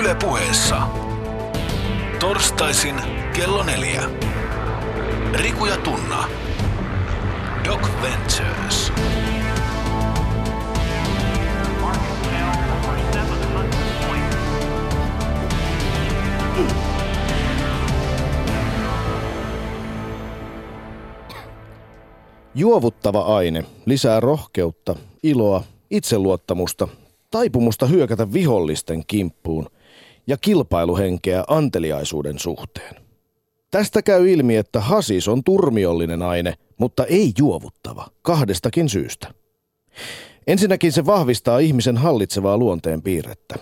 Yle puheessa. Torstaisin kello neljä. Riku ja Tunna. Doc Ventures. Juovuttava aine lisää rohkeutta, iloa, itseluottamusta, taipumusta hyökätä vihollisten kimppuun ja kilpailuhenkeä anteliaisuuden suhteen. Tästä käy ilmi, että hasis on turmiollinen aine, mutta ei juovuttava, kahdestakin syystä. Ensinnäkin se vahvistaa ihmisen hallitsevaa luonteen piirrettä.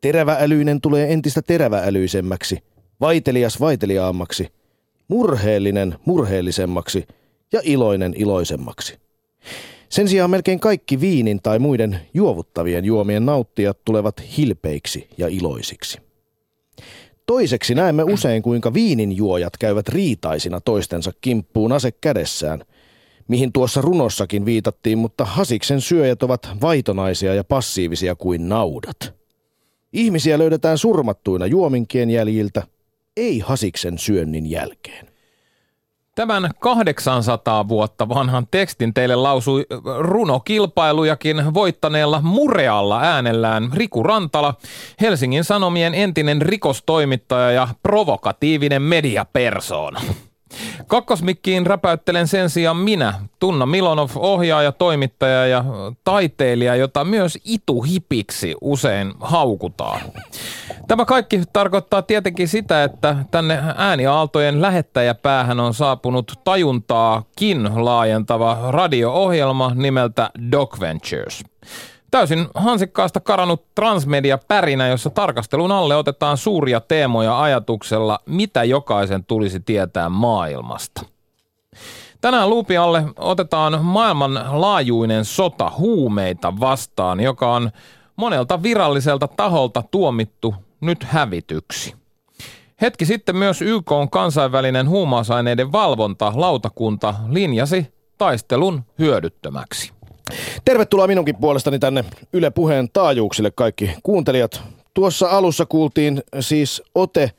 Teräväälyinen tulee entistä terävääälyisemmäksi, vaitelias vaiteliaammaksi, murheellinen murheellisemmaksi ja iloinen iloisemmaksi. Sen sijaan melkein kaikki viinin tai muiden juovuttavien juomien nauttijat tulevat hilpeiksi ja iloisiksi. Toiseksi näemme usein, kuinka viinin juojat käyvät riitaisina toistensa kimppuun ase kädessään, mihin tuossa runossakin viitattiin, mutta hasiksen syöjät ovat vaitonaisia ja passiivisia kuin naudat. Ihmisiä löydetään surmattuina juominkien jäljiltä, ei hasiksen syönnin jälkeen. Tämän 800 vuotta vanhan tekstin teille lausui runokilpailujakin voittaneella murealla äänellään Riku Rantala, Helsingin Sanomien entinen rikostoimittaja ja provokatiivinen mediapersoona. Kakkosmikkiin räpäyttelen sen sijaan minä, Tunna Milonov, ohjaaja, toimittaja ja taiteilija, jota myös ituhipiksi usein haukutaan. Tämä kaikki tarkoittaa tietenkin sitä, että tänne ääniaaltojen lähettäjäpäähän on saapunut tajuntaakin laajentava radio-ohjelma nimeltä Doc Ventures – Täysin hansikkaasta karannut transmedia-pärinä, jossa tarkastelun alle otetaan suuria teemoja ajatuksella, mitä jokaisen tulisi tietää maailmasta. Tänään luupi alle otetaan maailmanlaajuinen sota huumeita vastaan, joka on monelta viralliselta taholta tuomittu nyt hävityksi. Hetki sitten myös YK on kansainvälinen huumausaineiden valvonta lautakunta linjasi taistelun hyödyttömäksi. Tervetuloa minunkin puolestani tänne Yle Puheen taajuuksille kaikki kuuntelijat. Tuossa alussa kuultiin siis ote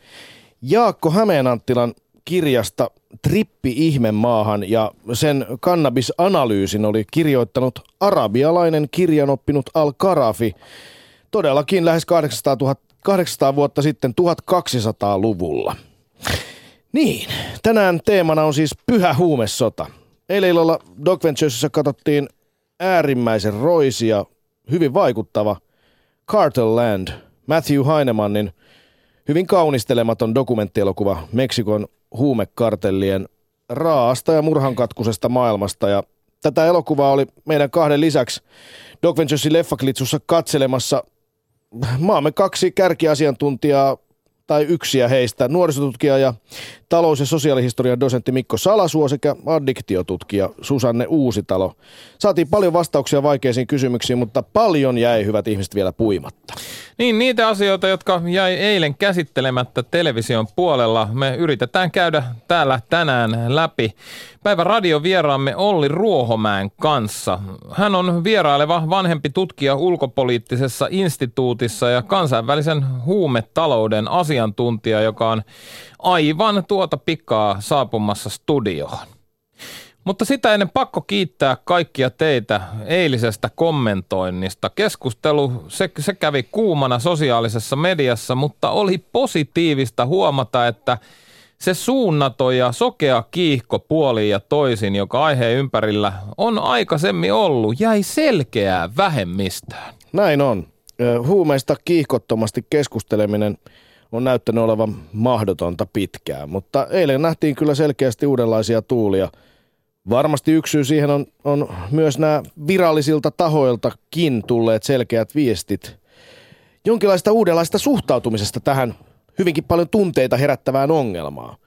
Jaakko Hämeenanttilan kirjasta Trippi ihmemaahan ja sen kannabisanalyysin oli kirjoittanut arabialainen kirjanoppinut Al-Karafi todellakin lähes 800, 000, 800 vuotta sitten 1200-luvulla. Niin, tänään teemana on siis pyhä huumesota. Eilen illalla Doc Venturesissa katsottiin äärimmäisen roisia, hyvin vaikuttava Cartel Land, Matthew Heinemannin hyvin kaunistelematon dokumenttielokuva Meksikon huumekartellien raasta ja murhankatkusesta maailmasta. Ja tätä elokuvaa oli meidän kahden lisäksi Doc Venturesin leffaklitsussa katselemassa maamme kaksi kärkiasiantuntijaa tai yksiä heistä, nuorisotutkija ja talous- ja sosiaalihistorian dosentti Mikko Salasuo sekä addiktiotutkija Susanne Uusitalo. Saatiin paljon vastauksia vaikeisiin kysymyksiin, mutta paljon jäi hyvät ihmiset vielä puimatta. Niin, niitä asioita, jotka jäi eilen käsittelemättä television puolella, me yritetään käydä täällä tänään läpi. Päivän radiovieraamme Olli Ruohomäen kanssa. Hän on vieraileva vanhempi tutkija ulkopoliittisessa instituutissa ja kansainvälisen huumetalouden asiantuntija, joka on aivan tuota pikkaa saapumassa studioon. Mutta sitä ennen pakko kiittää kaikkia teitä eilisestä kommentoinnista. Keskustelu, se, se kävi kuumana sosiaalisessa mediassa, mutta oli positiivista huomata, että se suunnato ja sokea kiihko puoliin ja toisin, joka aiheen ympärillä on aikaisemmin ollut, jäi selkeää vähemmistöön. Näin on. Huumeista kiihkottomasti keskusteleminen on näyttänyt olevan mahdotonta pitkään, mutta eilen nähtiin kyllä selkeästi uudenlaisia tuulia – Varmasti yksi syy siihen on, on myös nämä virallisilta tahoiltakin tulleet selkeät viestit jonkinlaista uudenlaista suhtautumisesta tähän hyvinkin paljon tunteita herättävään ongelmaan.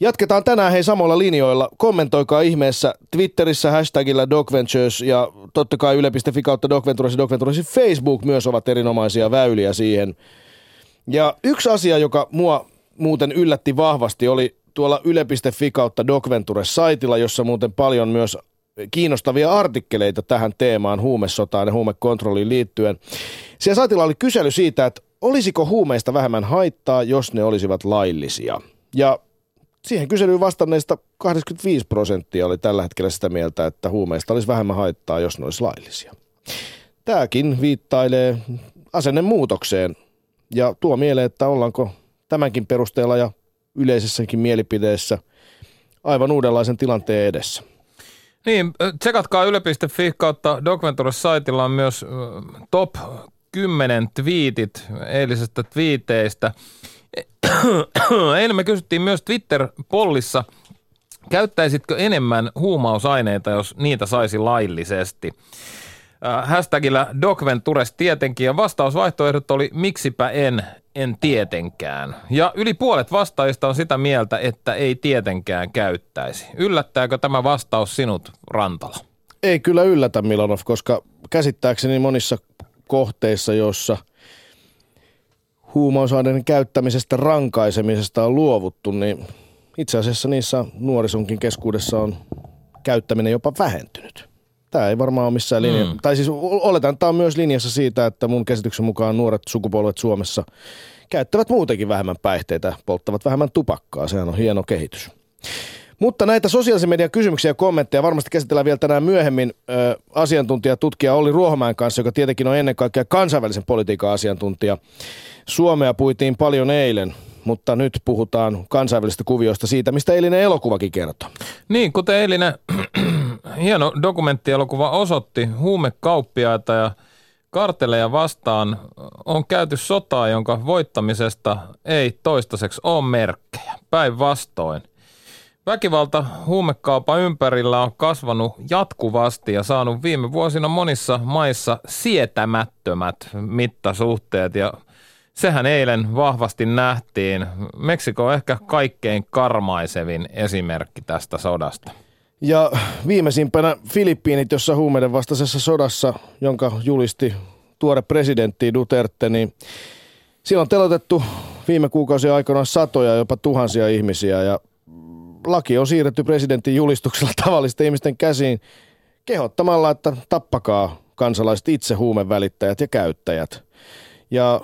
Jatketaan tänään hei samoilla linjoilla. Kommentoikaa ihmeessä Twitterissä hashtagillä DocVentures ja totta kai yle.fi kautta DocVentures ja DocVentures Facebook myös ovat erinomaisia väyliä siihen. Ja yksi asia, joka mua muuten yllätti vahvasti, oli tuolla yle.fi kautta Docventure-saitilla, jossa muuten paljon myös kiinnostavia artikkeleita tähän teemaan huumesotaan ja huumekontrolliin liittyen. Siellä saitilla oli kysely siitä, että olisiko huumeista vähemmän haittaa, jos ne olisivat laillisia? Ja siihen kyselyyn vastanneista 85 prosenttia oli tällä hetkellä sitä mieltä, että huumeista olisi vähemmän haittaa, jos ne olisi laillisia. Tämäkin viittailee asennemuutokseen ja tuo mieleen, että ollaanko tämänkin perusteella ja yleisessäkin mielipideessä aivan uudenlaisen tilanteen edessä. Niin, tsekatkaa yle.fi kautta Docventures-saitilla on myös top 10 twiitit eilisestä twiiteistä. Eilen me kysyttiin myös Twitter-pollissa, käyttäisitkö enemmän huumausaineita, jos niitä saisi laillisesti? Hashtagillä Docventures tietenkin ja vastausvaihtoehdot oli miksipä en, en tietenkään. Ja yli puolet vastaajista on sitä mieltä, että ei tietenkään käyttäisi. Yllättääkö tämä vastaus sinut, Rantala? Ei kyllä yllätä Milanov, koska käsittääkseni monissa kohteissa, joissa huumausaineiden käyttämisestä rankaisemisesta on luovuttu, niin itse asiassa niissä nuorisonkin keskuudessa on käyttäminen jopa vähentynyt. Tämä ei varmaan ole missään linja. Mm. Tai siis oletan, että tämä on myös linjassa siitä, että mun käsityksen mukaan nuoret sukupolvet Suomessa käyttävät muutenkin vähemmän päihteitä, polttavat vähemmän tupakkaa. Sehän on hieno kehitys. Mutta näitä sosiaalisen median kysymyksiä ja kommentteja varmasti käsitellään vielä tänään myöhemmin ö, asiantuntijatutkija Olli Ruohomäen kanssa, joka tietenkin on ennen kaikkea kansainvälisen politiikan asiantuntija. Suomea puitiin paljon eilen, mutta nyt puhutaan kansainvälisestä kuvioista siitä, mistä eilinen elokuvakin kertoo. Niin, kuten eilinen hieno dokumenttielokuva osoitti, huumekauppiaita ja karteleja vastaan on käyty sotaa, jonka voittamisesta ei toistaiseksi ole merkkejä. Päinvastoin – Väkivalta huumekaupan ympärillä on kasvanut jatkuvasti ja saanut viime vuosina monissa maissa sietämättömät mittasuhteet ja sehän eilen vahvasti nähtiin. Meksiko on ehkä kaikkein karmaisevin esimerkki tästä sodasta. Ja viimeisimpänä Filippiinit, jossa huumeiden vastaisessa sodassa, jonka julisti tuore presidentti Duterte, niin siellä on telotettu viime kuukausien aikana satoja, jopa tuhansia ihmisiä ja laki on siirretty presidentin julistuksella tavallisten ihmisten käsiin kehottamalla, että tappakaa kansalaiset itse huumevälittäjät ja käyttäjät. Ja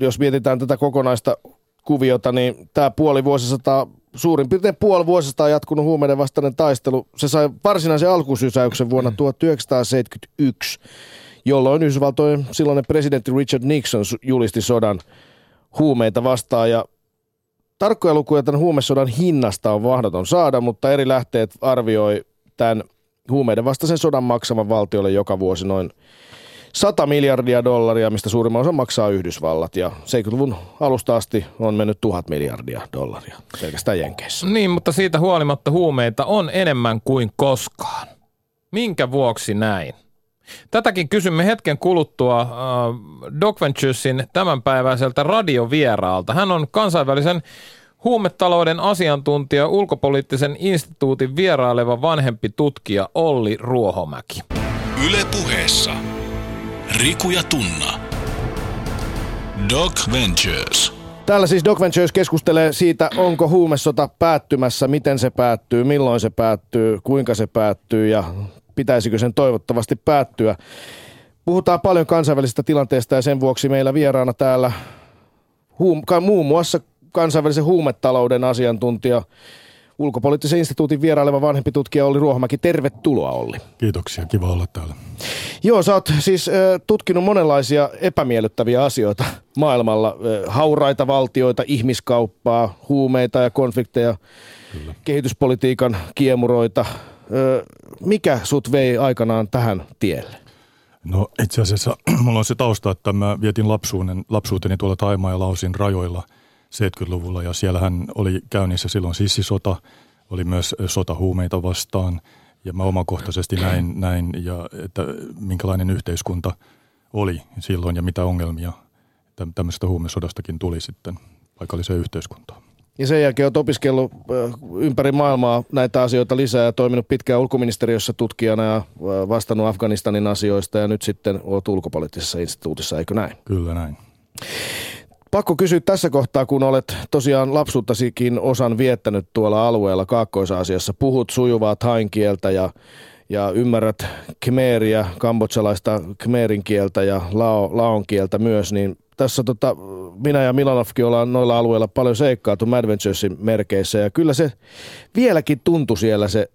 jos mietitään tätä kokonaista kuviota, niin tämä puoli vuosisataa, suurin piirtein puoli vuosisataa jatkunut huumeiden vastainen taistelu, se sai varsinaisen alkusysäyksen vuonna 1971, jolloin Yhdysvaltojen silloinen presidentti Richard Nixon julisti sodan huumeita vastaan. Ja Tarkkoja lukuja tämän huumesodan hinnasta on mahdoton saada, mutta eri lähteet arvioi tämän huumeiden vastaisen sodan maksavan valtiolle joka vuosi noin 100 miljardia dollaria, mistä suurimman osan maksaa Yhdysvallat. Ja 70-luvun alusta asti on mennyt tuhat miljardia dollaria pelkästään Jenkeissä. Niin, mutta siitä huolimatta huumeita on enemmän kuin koskaan. Minkä vuoksi näin? Tätäkin kysymme hetken kuluttua äh, Doc Venturesin tämänpäiväiseltä radiovieraalta. Hän on kansainvälisen huumetalouden asiantuntija, ulkopoliittisen instituutin vieraileva vanhempi tutkija Olli Ruohomäki. Yle puheessa. Riku ja Tunna. Doc Ventures. Täällä siis Doc Ventures keskustelee siitä, onko huumesota päättymässä, miten se päättyy, milloin se päättyy, kuinka se päättyy ja pitäisikö sen toivottavasti päättyä. Puhutaan paljon kansainvälisestä tilanteesta ja sen vuoksi meillä vieraana täällä huum, muun muassa kansainvälisen huumetalouden asiantuntija, ulkopoliittisen instituutin vieraileva vanhempi tutkija Olli Ruohomäki. Tervetuloa Olli. Kiitoksia, kiva olla täällä. Joo, sä oot siis äh, tutkinut monenlaisia epämiellyttäviä asioita maailmalla. Äh, hauraita valtioita, ihmiskauppaa, huumeita ja konflikteja, Kyllä. kehityspolitiikan kiemuroita, mikä sut vei aikanaan tähän tielle? No itse asiassa mulla on se tausta, että mä vietin lapsuuden, lapsuuteni tuolla Taimaa ja Lausin rajoilla 70-luvulla ja siellähän oli käynnissä silloin sissisota, oli myös sota huumeita vastaan ja mä omakohtaisesti näin, näin ja että minkälainen yhteiskunta oli silloin ja mitä ongelmia tämmöisestä huumesodastakin tuli sitten paikalliseen yhteiskuntaan. Ja sen jälkeen olet opiskellut ympäri maailmaa näitä asioita lisää ja toiminut pitkään ulkoministeriössä tutkijana ja vastannut Afganistanin asioista ja nyt sitten olet ulkopoliittisessa instituutissa, eikö näin? Kyllä näin. Pakko kysyä tässä kohtaa, kun olet tosiaan lapsuuttasikin osan viettänyt tuolla alueella Kaakkois-Aasiassa. Puhut sujuvaa hainkieltä ja, ja ymmärrät khmeria, kambodsalaista khmerin kieltä ja lao, laon kieltä myös, niin tässä tota, minä ja Milanovkin ollaan noilla alueilla paljon seikkaatu Adventuresin merkeissä ja kyllä se vieläkin tuntui siellä se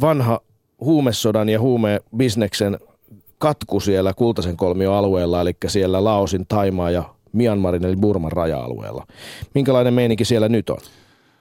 vanha huumesodan ja huumebisneksen katku siellä Kultaisen kolmio alueella, eli siellä Laosin, Taimaa ja Myanmarin eli Burman raja-alueella. Minkälainen meininki siellä nyt on?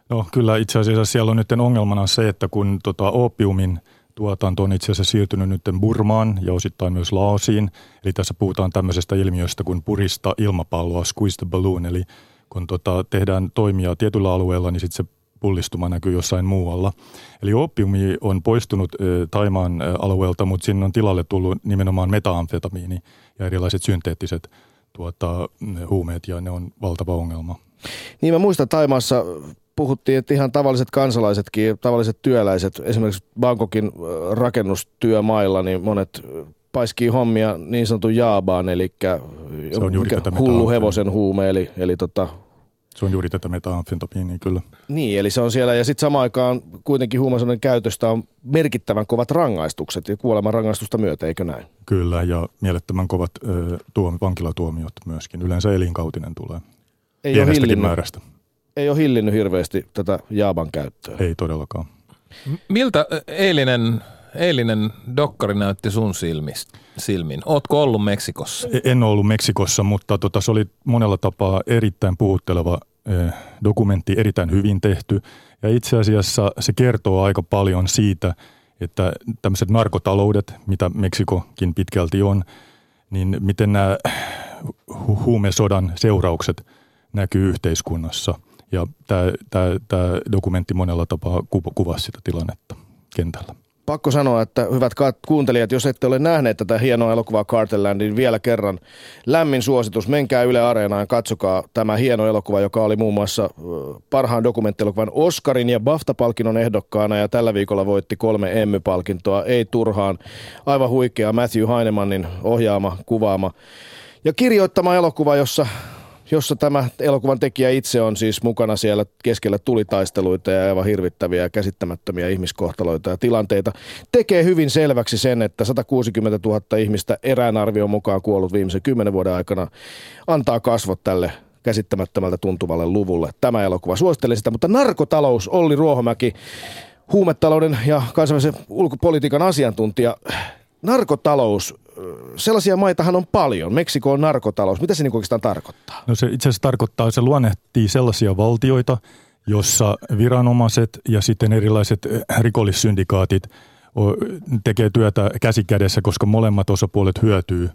No kyllä itse asiassa siellä on nyt ongelmana se, että kun tota opiumin tuotanto on itse asiassa siirtynyt nyt Burmaan ja osittain myös Laosiin. Eli tässä puhutaan tämmöisestä ilmiöstä kuin purista ilmapalloa, squeeze the balloon. Eli kun tota, tehdään toimia tietyllä alueella, niin sitten se pullistuma näkyy jossain muualla. Eli opiumi on poistunut Taimaan alueelta, mutta sinne on tilalle tullut nimenomaan metaamfetamiini ja erilaiset synteettiset tuota, huumeet ja ne on valtava ongelma. Niin mä muistan Taimaassa puhuttiin, että ihan tavalliset kansalaisetkin, tavalliset työläiset, esimerkiksi Bangkokin rakennustyömailla, niin monet paiskii hommia niin sanotun jaabaan, eli hullu hevosen huume, eli, eli tota, se on juuri tätä metamfetamiinia kyllä. Niin, eli se on siellä, ja sitten samaan aikaan kuitenkin huumausaineiden käytöstä on merkittävän kovat rangaistukset, ja kuoleman rangaistusta myötä, eikö näin? Kyllä, ja mielettömän kovat ö, tuom, vankilatuomiot myöskin. Yleensä elinkautinen tulee. Ei Pienestäkin määrästä ei ole hillinnyt hirveästi tätä Jaaban käyttöä. Ei todellakaan. Miltä eilinen, eilinen dokkari näytti sun silmistä, silmin? Ootko ollut Meksikossa? E, en ollut Meksikossa, mutta tota, se oli monella tapaa erittäin puhutteleva eh, dokumentti, erittäin hyvin tehty. Ja itse asiassa se kertoo aika paljon siitä, että tämmöiset narkotaloudet, mitä Meksikokin pitkälti on, niin miten nämä huumesodan seuraukset näkyy yhteiskunnassa – ja tämä, tämä, tämä dokumentti monella tapaa kuvasi sitä tilannetta kentällä. Pakko sanoa, että hyvät kuuntelijat, jos ette ole nähneet tätä hienoa elokuvaa Carterland, niin vielä kerran lämmin suositus. Menkää Yle Areenaan, katsokaa tämä hieno elokuva, joka oli muun muassa parhaan dokumenttielokuvan Oscarin ja BAFTA-palkinnon ehdokkaana ja tällä viikolla voitti kolme Emmy-palkintoa. Ei turhaan. Aivan huikea Matthew Heinemannin ohjaama, kuvaama ja kirjoittama elokuva, jossa jossa tämä elokuvan tekijä itse on siis mukana siellä. Keskellä tulitaisteluita ja aivan hirvittäviä ja käsittämättömiä ihmiskohtaloita ja tilanteita, tekee hyvin selväksi sen, että 160 000 ihmistä erään arvion mukaan kuollut viimeisen kymmenen vuoden aikana antaa kasvot tälle käsittämättömältä tuntuvalle luvulle. Tämä elokuva. Suosittelen sitä, mutta narkotalous, Olli Ruohomäki, huumetalouden ja kansainvälisen ulkopolitiikan asiantuntija, narkotalous, sellaisia maitahan on paljon. Meksiko on narkotalous. Mitä se niin oikeastaan tarkoittaa? No se itse asiassa tarkoittaa, että se luonnehtii sellaisia valtioita, jossa viranomaiset ja sitten erilaiset rikollissyndikaatit tekee työtä käsikädessä, koska molemmat osapuolet hyötyy,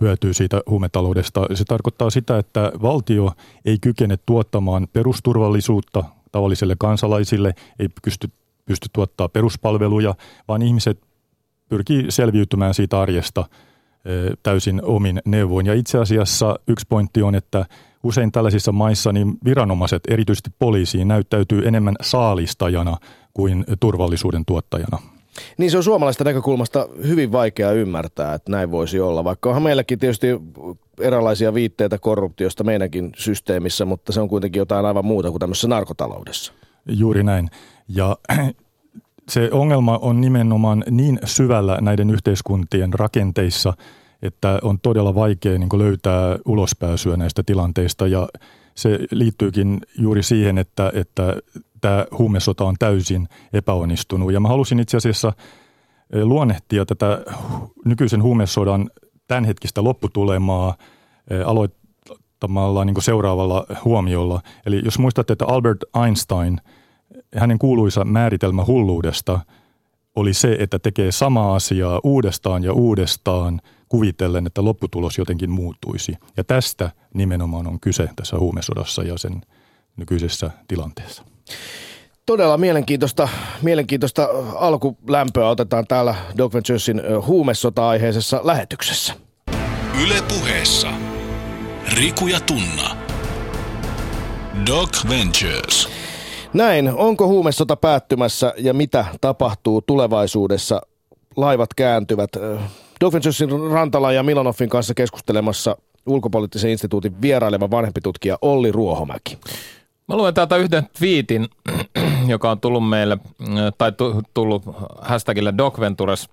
hyötyy siitä huumetaloudesta. Se tarkoittaa sitä, että valtio ei kykene tuottamaan perusturvallisuutta tavallisille kansalaisille, ei pysty, pysty tuottaa peruspalveluja, vaan ihmiset pyrkii selviytymään siitä arjesta täysin omin neuvoin. Ja itse asiassa yksi pointti on, että usein tällaisissa maissa niin viranomaiset, erityisesti poliisiin, näyttäytyy enemmän saalistajana kuin turvallisuuden tuottajana. Niin se on suomalaista näkökulmasta hyvin vaikea ymmärtää, että näin voisi olla. Vaikka onhan meilläkin tietysti erilaisia viitteitä korruptiosta meidänkin systeemissä, mutta se on kuitenkin jotain aivan muuta kuin tämmöisessä narkotaloudessa. Juuri näin. Ja se ongelma on nimenomaan niin syvällä näiden yhteiskuntien rakenteissa, että on todella vaikea niin löytää ulospääsyä näistä tilanteista ja se liittyykin juuri siihen, että, että tämä huumesota on täysin epäonnistunut. Ja mä halusin itse asiassa eh, luonnehtia tätä nykyisen huumesodan tämänhetkistä lopputulemaa eh, aloittamalla niin seuraavalla huomiolla. Eli jos muistatte, että Albert Einstein – hänen kuuluisa määritelmä hulluudesta oli se, että tekee samaa asiaa uudestaan ja uudestaan kuvitellen, että lopputulos jotenkin muuttuisi. Ja tästä nimenomaan on kyse tässä huumesodassa ja sen nykyisessä tilanteessa. Todella mielenkiintoista, mielenkiintoista alkulämpöä otetaan täällä Doc Venturesin huumesota-aiheisessa lähetyksessä. Yle puheessa. Riku ja Tunna. Doc Ventures. Näin, onko huumesota päättymässä ja mitä tapahtuu tulevaisuudessa? Laivat kääntyvät. Dolphinsin Rantala ja Milanoffin kanssa keskustelemassa ulkopoliittisen instituutin vieraileva vanhempi tutkija Olli Ruohomäki. Mä luen täältä yhden twiitin, joka on tullut meille, tai tullut hashtagille DocVentures.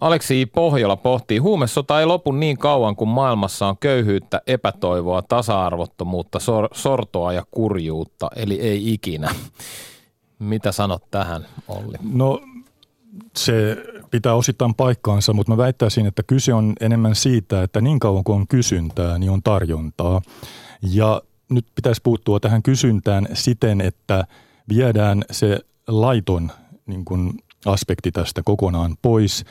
Aleksi Pohjola pohtii, huumesota ei lopu niin kauan kuin maailmassa on köyhyyttä, epätoivoa, tasa-arvottomuutta, sor- sortoa ja kurjuutta, eli ei ikinä. Mitä sanot tähän, Olli? No se pitää osittain paikkaansa, mutta mä väittäisin, että kyse on enemmän siitä, että niin kauan kuin on kysyntää, niin on tarjontaa. Ja nyt pitäisi puuttua tähän kysyntään siten, että viedään se laiton niin kuin aspekti tästä kokonaan pois.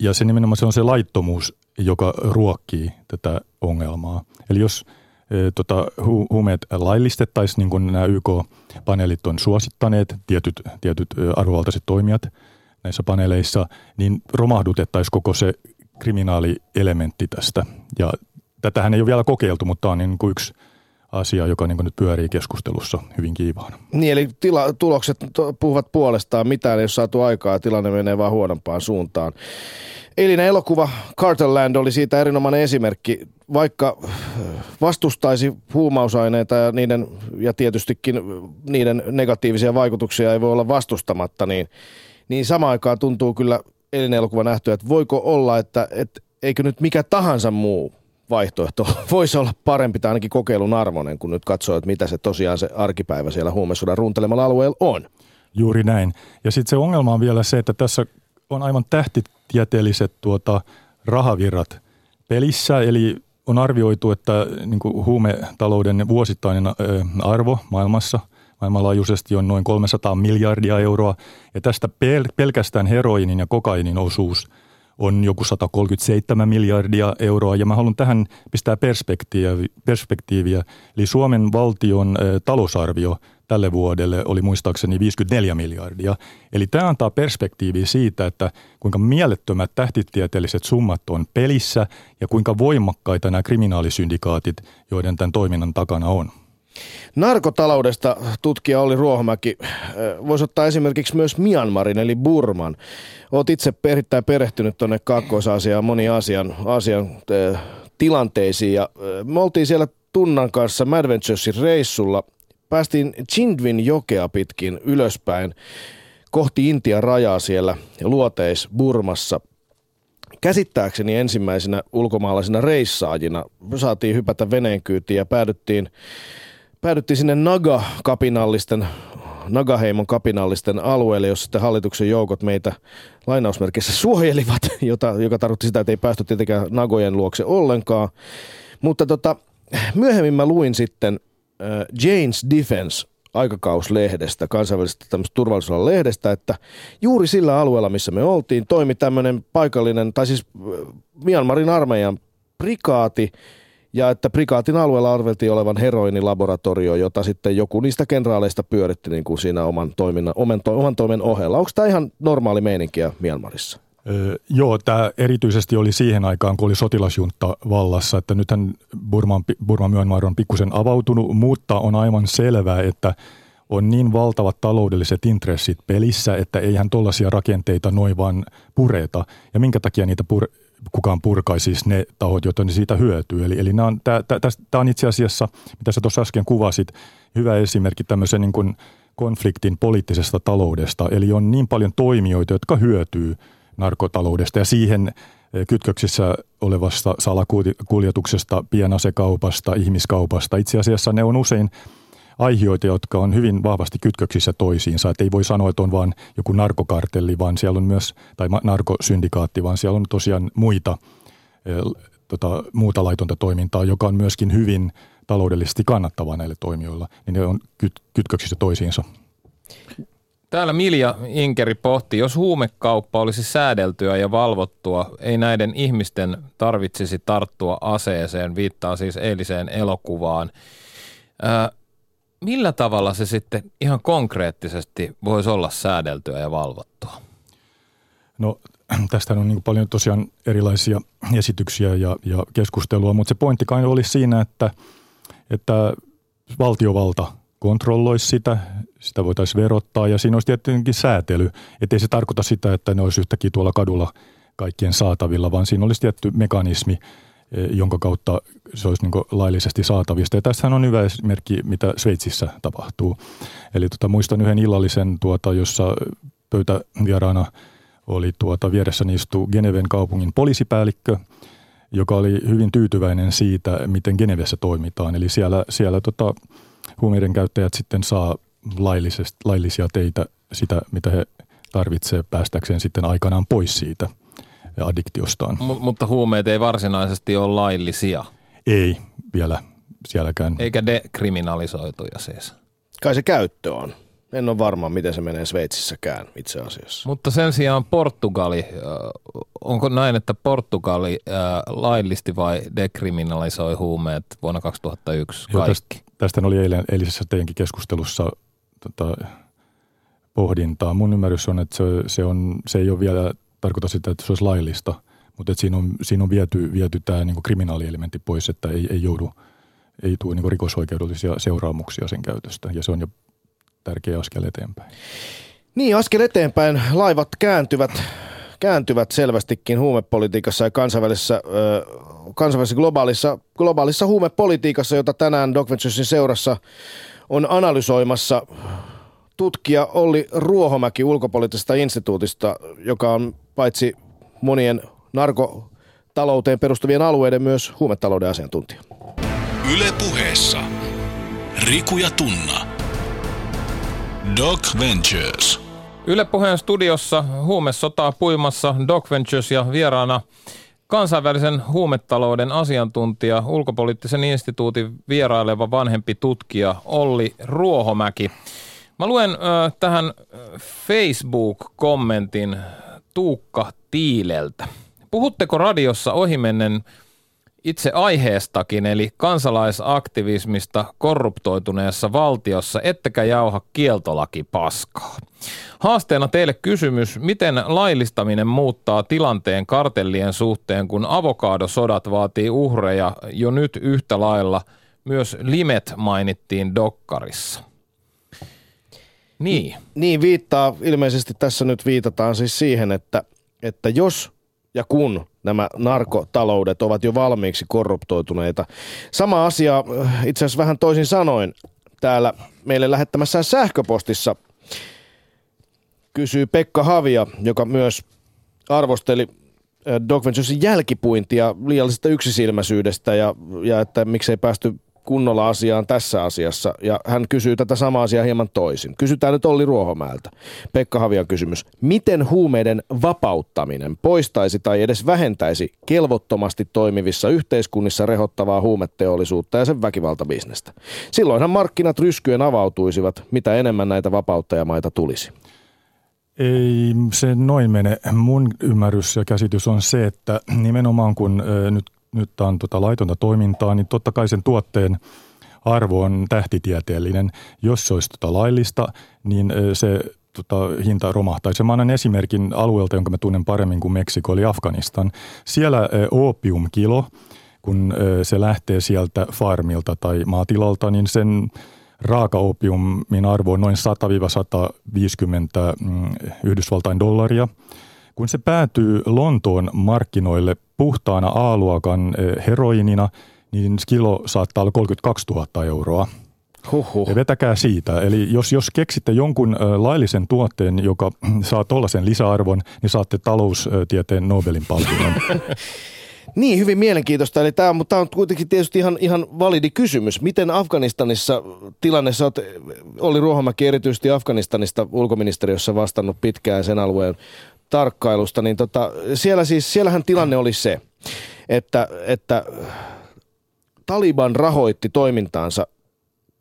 Ja se nimenomaan se on se laittomuus, joka ruokkii tätä ongelmaa. Eli jos e, tota, hu, huumeet laillistettaisiin, niin kuin nämä YK-paneelit on suosittaneet, tietyt, tietyt arvovaltaiset toimijat näissä paneeleissa, niin romahdutettaisiin koko se kriminaalielementti tästä. Ja tätähän ei ole vielä kokeiltu, mutta tämä on niin kuin yksi – asia, joka niin nyt pyörii keskustelussa hyvin kiivaana. Niin, eli tila, tulokset puhuvat puolestaan. Mitään ei ole saatu aikaa, tilanne menee vaan huonompaan suuntaan. Eilinen elokuva Carterland oli siitä erinomainen esimerkki. Vaikka vastustaisi huumausaineita ja, niiden, ja tietystikin niiden negatiivisia vaikutuksia ei voi olla vastustamatta, niin, niin samaan aikaan tuntuu kyllä eilinen elokuva nähty, että voiko olla, että, että eikö nyt mikä tahansa muu vaihtoehto voisi olla parempi tai ainakin kokeilun arvoinen, kun nyt katsoo, että mitä se tosiaan se arkipäivä siellä huumesodan runtelemalla alueella on. Juuri näin. Ja sitten se ongelma on vielä se, että tässä on aivan tähtitieteelliset tuota, rahavirrat pelissä, eli on arvioitu, että niin kuin huumetalouden vuosittainen arvo maailmassa maailmanlaajuisesti on noin 300 miljardia euroa, ja tästä pel- pelkästään heroinin ja kokainin osuus – on joku 137 miljardia euroa ja mä haluan tähän pistää perspektiiviä. perspektiiviä. Eli Suomen valtion talousarvio tälle vuodelle oli muistaakseni 54 miljardia. Eli tämä antaa perspektiiviä siitä, että kuinka mielettömät tähtitieteelliset summat on pelissä ja kuinka voimakkaita nämä kriminaalisyndikaatit, joiden tämän toiminnan takana on. Narkotaloudesta tutkija oli Ruohomäki voisi ottaa esimerkiksi myös Myanmarin eli Burman. Olet itse erittäin perehtynyt tuonne Kaakkois-Aasiaan moni Aasian, Aasian äh, tilanteisiin ja äh, me oltiin siellä Tunnan kanssa Madventuresin reissulla. Päästiin Chindwin jokea pitkin ylöspäin kohti Intian rajaa siellä luoteis Burmassa. Käsittääkseni ensimmäisenä ulkomaalaisina reissaajina saatiin hypätä veneen kyytiin ja päädyttiin päädyttiin sinne Naga-kapinallisten, Nagaheimon kapinallisten alueelle, jossa sitten hallituksen joukot meitä lainausmerkissä suojelivat, jota, joka tarkoitti sitä, että ei päästy tietenkään Nagojen luokse ollenkaan. Mutta tota, myöhemmin mä luin sitten äh, Jane's Defense aikakauslehdestä, kansainvälisestä tämmöistä turvallisuuden lehdestä, että juuri sillä alueella, missä me oltiin, toimi tämmöinen paikallinen, tai siis Myanmarin armeijan prikaati, ja että prikaatin alueella arveltiin olevan heroinilaboratorio, jota sitten joku niistä kenraaleista pyöritti niin kuin siinä oman, toiminnan, oman, oman toimen ohella. Onko tämä ihan normaali meininkiä Myanmarissa? Öö, joo, tämä erityisesti oli siihen aikaan, kun oli sotilasjunta vallassa, että nythän Burman, Burman Myanmar on pikkusen avautunut, mutta on aivan selvää, että on niin valtavat taloudelliset intressit pelissä, että eihän tuollaisia rakenteita noin vaan pureta. Ja minkä takia niitä pur- kukaan purkaisi siis ne tahot, joita ne siitä hyötyy. Eli, eli tämä on itse asiassa, mitä sä tuossa äsken kuvasit, hyvä esimerkki tämmöisen niin kuin konfliktin poliittisesta taloudesta. Eli on niin paljon toimijoita, jotka hyötyy narkotaloudesta ja siihen eh, kytköksissä olevasta salakuljetuksesta, pienasekaupasta, ihmiskaupasta. Itse asiassa ne on usein aihioita, jotka on hyvin vahvasti kytköksissä toisiinsa. Että ei voi sanoa, että on vain joku narkokartelli, vaan siellä on myös, tai narkosyndikaatti, vaan siellä on tosiaan muita, e, tota, muuta laitonta toimintaa, joka on myöskin hyvin taloudellisesti kannattavaa näille toimijoilla, niin ne on kyt- kytköksissä toisiinsa. Täällä Milja Inkeri pohti, jos huumekauppa olisi säädeltyä ja valvottua, ei näiden ihmisten tarvitsisi tarttua aseeseen, viittaa siis eiliseen elokuvaan millä tavalla se sitten ihan konkreettisesti voisi olla säädeltyä ja valvottua? No tästä on niin paljon tosiaan erilaisia esityksiä ja, ja keskustelua, mutta se pointti kai oli siinä, että, että valtiovalta kontrolloisi sitä, sitä voitaisiin verottaa ja siinä olisi tietenkin säätely. Että ei se tarkoita sitä, että ne olisi yhtäkkiä tuolla kadulla kaikkien saatavilla, vaan siinä olisi tietty mekanismi, jonka kautta se olisi niin laillisesti saatavista. Ja tässähän on hyvä esimerkki, mitä Sveitsissä tapahtuu. Eli tota, muistan yhden illallisen, tuota, jossa pöytävieraana oli tuota, vieressäni istuu Geneven kaupungin poliisipäällikkö, joka oli hyvin tyytyväinen siitä, miten Genevessä toimitaan. Eli siellä, siellä tota, huumeiden käyttäjät sitten saa laillisia teitä sitä, mitä he tarvitsevat päästäkseen sitten aikanaan pois siitä addiktiostaan. M- mutta huumeet ei varsinaisesti ole laillisia. Ei vielä sielläkään. Eikä dekriminalisoituja siis. Kai se käyttö on. En ole varma, miten se menee Sveitsissäkään itse asiassa. Mutta sen sijaan Portugali, onko näin, että Portugali laillisti vai dekriminalisoi huumeet vuonna 2001 kaikki? Joo, tästä, tästä oli eilen, eilisessä teidänkin keskustelussa tota, pohdintaa. Mun ymmärrys on, että se, se, on, se ei ole vielä tarkoita sitä, että se olisi laillista, mutta että siinä on, siinä on viety, viety tämä niin kriminaalielementti pois, että ei, ei joudu, ei tule niin rikosoikeudellisia seuraamuksia sen käytöstä ja se on jo tärkeä askel eteenpäin. Niin, askel eteenpäin. Laivat kääntyvät, kääntyvät selvästikin huumepolitiikassa ja kansainvälisessä, kansainvälisessä globaalissa, globaalissa huumepolitiikassa, jota tänään Doc Venturesin seurassa on analysoimassa tutkija Olli Ruohomäki ulkopoliittisesta instituutista, joka on paitsi monien narkotalouteen perustuvien alueiden myös huumetalouden asiantuntija. Yle puheessa. Riku ja Tunna. Doc Ventures. Yle puheen studiossa huumesotaa puimassa Doc Ventures ja vieraana kansainvälisen huumetalouden asiantuntija, ulkopoliittisen instituutin vieraileva vanhempi tutkija Olli Ruohomäki. Mä luen äh, tähän Facebook-kommentin Tuukka Tiileltä. Puhutteko radiossa ohimennen itse aiheestakin, eli kansalaisaktivismista korruptoituneessa valtiossa, ettekä jauha kieltolaki paskaa. Haasteena teille kysymys, miten laillistaminen muuttaa tilanteen kartellien suhteen, kun avokadosodat vaatii uhreja jo nyt yhtä lailla. Myös limet mainittiin dokkarissa. Niin. Niin viittaa, ilmeisesti tässä nyt viitataan siis siihen, että, että jos ja kun nämä narkotaloudet ovat jo valmiiksi korruptoituneita. Sama asia äh, itse asiassa vähän toisin sanoin täällä meille lähettämässään sähköpostissa kysyy Pekka Havia, joka myös arvosteli äh, Doc Venturesin jälkipuintia liiallisesta yksisilmäisyydestä ja, ja että miksei päästy kunnolla asiaan tässä asiassa. Ja hän kysyy tätä samaa asiaa hieman toisin. Kysytään nyt Olli Ruohomäeltä. Pekka Havian kysymys. Miten huumeiden vapauttaminen poistaisi tai edes vähentäisi kelvottomasti toimivissa yhteiskunnissa rehottavaa huumeteollisuutta ja sen väkivaltabisnestä? Silloinhan markkinat ryskyen avautuisivat, mitä enemmän näitä vapauttajamaita tulisi. Ei se noin mene. Mun ymmärrys ja käsitys on se, että nimenomaan kun nyt nyt on tota laitonta toimintaa, niin totta kai sen tuotteen arvo on tähtitieteellinen. Jos se olisi tota laillista, niin se tota, hinta romahtaisi. Mä annan esimerkin alueelta, jonka mä tunnen paremmin kuin Meksiko, eli Afganistan. Siellä opiumkilo, kun se lähtee sieltä farmilta tai maatilalta, niin sen raakaopiumin arvo on noin 100-150 mm, Yhdysvaltain dollaria – kun se päätyy Lontoon markkinoille puhtaana A-luokan heroinina, niin kilo saattaa olla 32 000 euroa. Huhhuh. Ja vetäkää siitä. Eli jos, jos keksitte jonkun laillisen tuotteen, joka saa tuollaisen lisäarvon, niin saatte taloustieteen Nobelin palkinnon. Niin, hyvin mielenkiintoista. Eli tämä, mutta tämä on kuitenkin tietysti ihan, ihan validi kysymys. Miten Afganistanissa tilanne, sä oot, oli Ruohomäki erityisesti Afganistanista ulkoministeriössä vastannut pitkään sen alueen tarkkailusta, niin tota, siellä siis, siellähän tilanne oli se, että, että Taliban rahoitti toimintaansa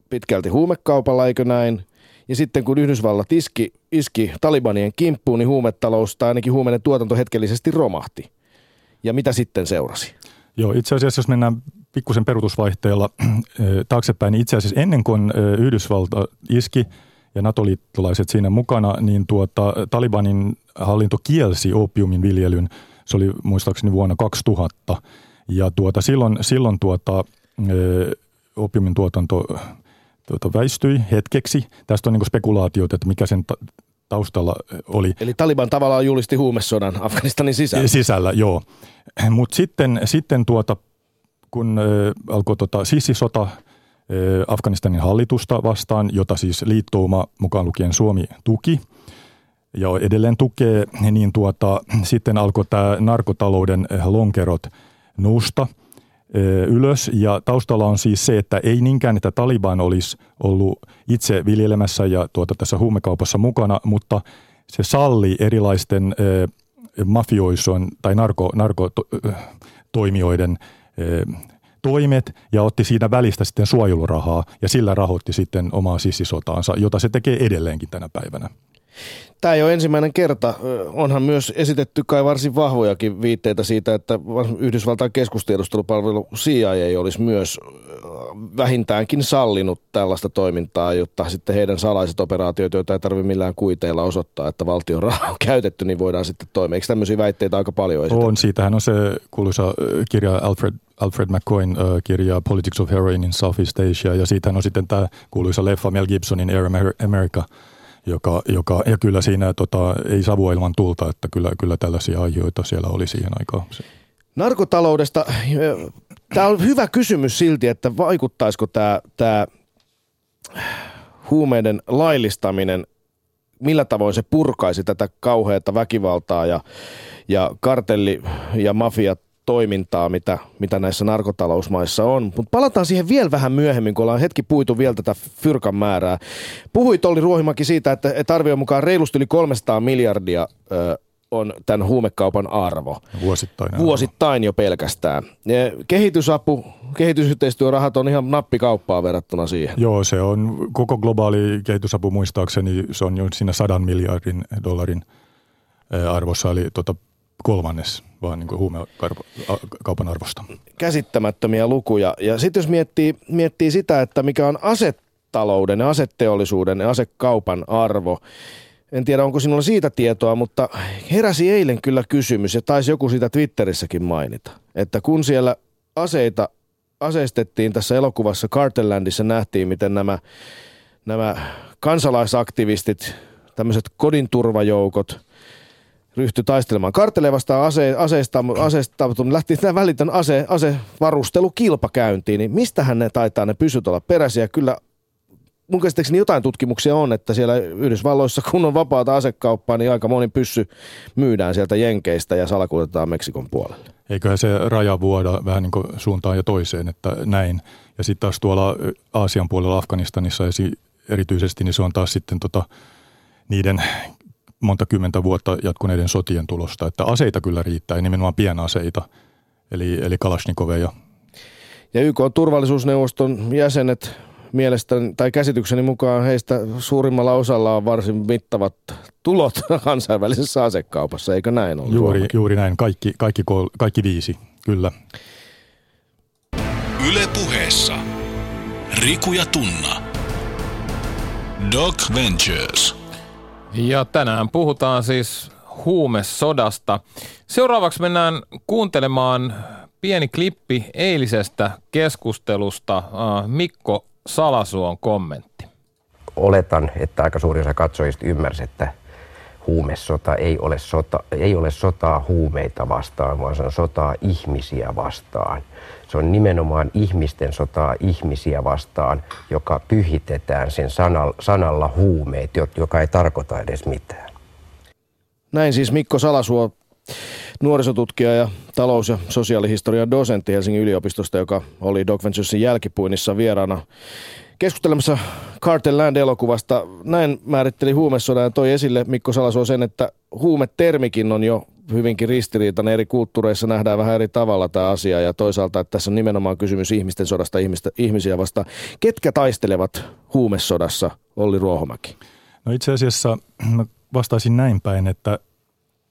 pitkälti huumekaupalla, eikö näin? Ja sitten kun Yhdysvallat iski, iski Talibanien kimppuun, niin huumetalous tai ainakin huumeiden tuotanto hetkellisesti romahti. Ja mitä sitten seurasi? Joo, itse asiassa jos mennään pikkusen perutusvaihteella taaksepäin, niin itse asiassa ennen kuin Yhdysvalta iski ja NATO-liittolaiset siinä mukana, niin tuota, Talibanin hallinto kielsi opiumin viljelyn. Se oli muistaakseni vuonna 2000. Ja tuota, silloin, silloin tuota, opiumin tuotanto tuota, väistyi hetkeksi. Tästä on niin spekulaatiot, että mikä sen ta- taustalla oli. Eli Taliban tavallaan julisti huumesodan Afganistanin sisällä. Sisällä, joo. Mutta sitten, sitten tuota, kun alkoi tota sissisota Afganistanin hallitusta vastaan, jota siis liittouma mukaan lukien Suomi tuki ja edelleen tukee, niin tuota, sitten alkoi tämä narkotalouden lonkerot nousta ylös. Ja taustalla on siis se, että ei niinkään, että Taliban olisi ollut itse viljelemässä ja tuota tässä huumekaupassa mukana, mutta se salli erilaisten mafioison tai narko, narkotoimijoiden toimet ja otti siinä välistä sitten suojelurahaa ja sillä rahoitti sitten omaa sissisotaansa, jota se tekee edelleenkin tänä päivänä. Tämä ei ole ensimmäinen kerta. Onhan myös esitetty kai varsin vahvojakin viitteitä siitä, että Yhdysvaltain keskustiedustelupalvelu CIA olisi myös vähintäänkin sallinut tällaista toimintaa, jotta sitten heidän salaiset operaatiot, joita ei tarvitse millään kuiteilla osoittaa, että valtion raha on käytetty, niin voidaan sitten toimia. Eikö tämmöisiä väitteitä aika paljon esitetty? On, siitähän on se kuuluisa kirja Alfred, Alfred McCoyn kirja Politics of Heroin in Southeast Asia, ja siitähän on sitten tämä kuuluisa leffa Mel Gibsonin Air America – joka, joka, ja kyllä siinä tota, ei savua ilman tulta, että kyllä, kyllä tällaisia aihioita siellä oli siihen aikaan. Narkotaloudesta, tämä on hyvä kysymys silti, että vaikuttaisiko tämä, tämä huumeiden laillistaminen, millä tavoin se purkaisi tätä kauheata väkivaltaa ja, ja kartelli- ja mafiat toimintaa, mitä, mitä näissä narkotalousmaissa on. Mutta palataan siihen vielä vähän myöhemmin, kun ollaan hetki puitu vielä tätä fyrkan määrää. Puhuit Olli Ruohimäki siitä, että, että arvion mukaan reilusti yli 300 miljardia ö, on tämän huumekaupan arvo. Vuosittain. Vuosittain jo pelkästään. Kehitysapu, kehitysyhteistyörahat on ihan nappikauppaa verrattuna siihen. Joo, se on koko globaali kehitysapu muistaakseni, se on jo siinä sadan miljardin dollarin arvossa, eli tota kolmannes vaan niin huumekaupan arvosta. Käsittämättömiä lukuja. Ja sitten jos miettii, miettii sitä, että mikä on asetalouden ja ja asekaupan arvo, en tiedä onko sinulla siitä tietoa, mutta heräsi eilen kyllä kysymys ja taisi joku siitä Twitterissäkin mainita, että kun siellä aseita aseistettiin tässä elokuvassa Cartellandissa nähtiin, miten nämä, nämä kansalaisaktivistit, tämmöiset kodinturvajoukot – ryhtyi taistelemaan karteleja vastaan ase, aseista, aseista, lähti tämä välitön ase, asevarustelu kilpakäyntiin, niin mistähän ne taitaa ne pysyt olla peräisiä? Kyllä mun käsittääkseni jotain tutkimuksia on, että siellä Yhdysvalloissa, kun on vapaata asekauppaa, niin aika moni pyssy myydään sieltä Jenkeistä ja salakuljetetaan Meksikon puolelle. Eiköhän se raja vuoda vähän niin kuin suuntaan ja toiseen, että näin. Ja sitten taas tuolla Aasian puolella Afganistanissa erityisesti, niin se on taas sitten tota, niiden monta kymmentä vuotta jatkuneiden sotien tulosta. Että aseita kyllä riittää, nimenomaan pienaseita, eli, eli Kalashnikovia. Ja YK turvallisuusneuvoston jäsenet mielestäni tai käsitykseni mukaan heistä suurimmalla osalla on varsin mittavat tulot kansainvälisessä asekaupassa, eikö näin ole? Juuri, juuri näin, kaikki, kaikki, kaikki viisi, kyllä. Yle puheessa Riku ja Tunna. Doc Ventures. Ja tänään puhutaan siis huumesodasta. Seuraavaksi mennään kuuntelemaan pieni klippi eilisestä keskustelusta. Mikko Salasuon kommentti. Oletan, että aika suuri osa katsojista ymmärsi, että huumesota ei ole, sota, ei ole sotaa huumeita vastaan, vaan se on sotaa ihmisiä vastaan. Se on nimenomaan ihmisten sotaa ihmisiä vastaan, joka pyhitetään sen sanalla, sanalla huumeet, joka ei tarkoita edes mitään. Näin siis Mikko Salasuo, nuorisotutkija ja talous- ja sosiaalihistorian dosentti Helsingin yliopistosta, joka oli Doc Venturesin jälkipuinnissa vieraana keskustelemassa Cartel Land-elokuvasta. Näin määritteli huumesodan ja toi esille Mikko Salasuo sen, että huumetermikin on jo hyvinkin ristiriitainen. Eri kulttuureissa nähdään vähän eri tavalla tämä asia ja toisaalta, että tässä on nimenomaan kysymys ihmisten sodasta ihmistä, ihmisiä vasta. Ketkä taistelevat huumesodassa, Olli Ruohomäki? No itse asiassa mä vastaisin näin päin, että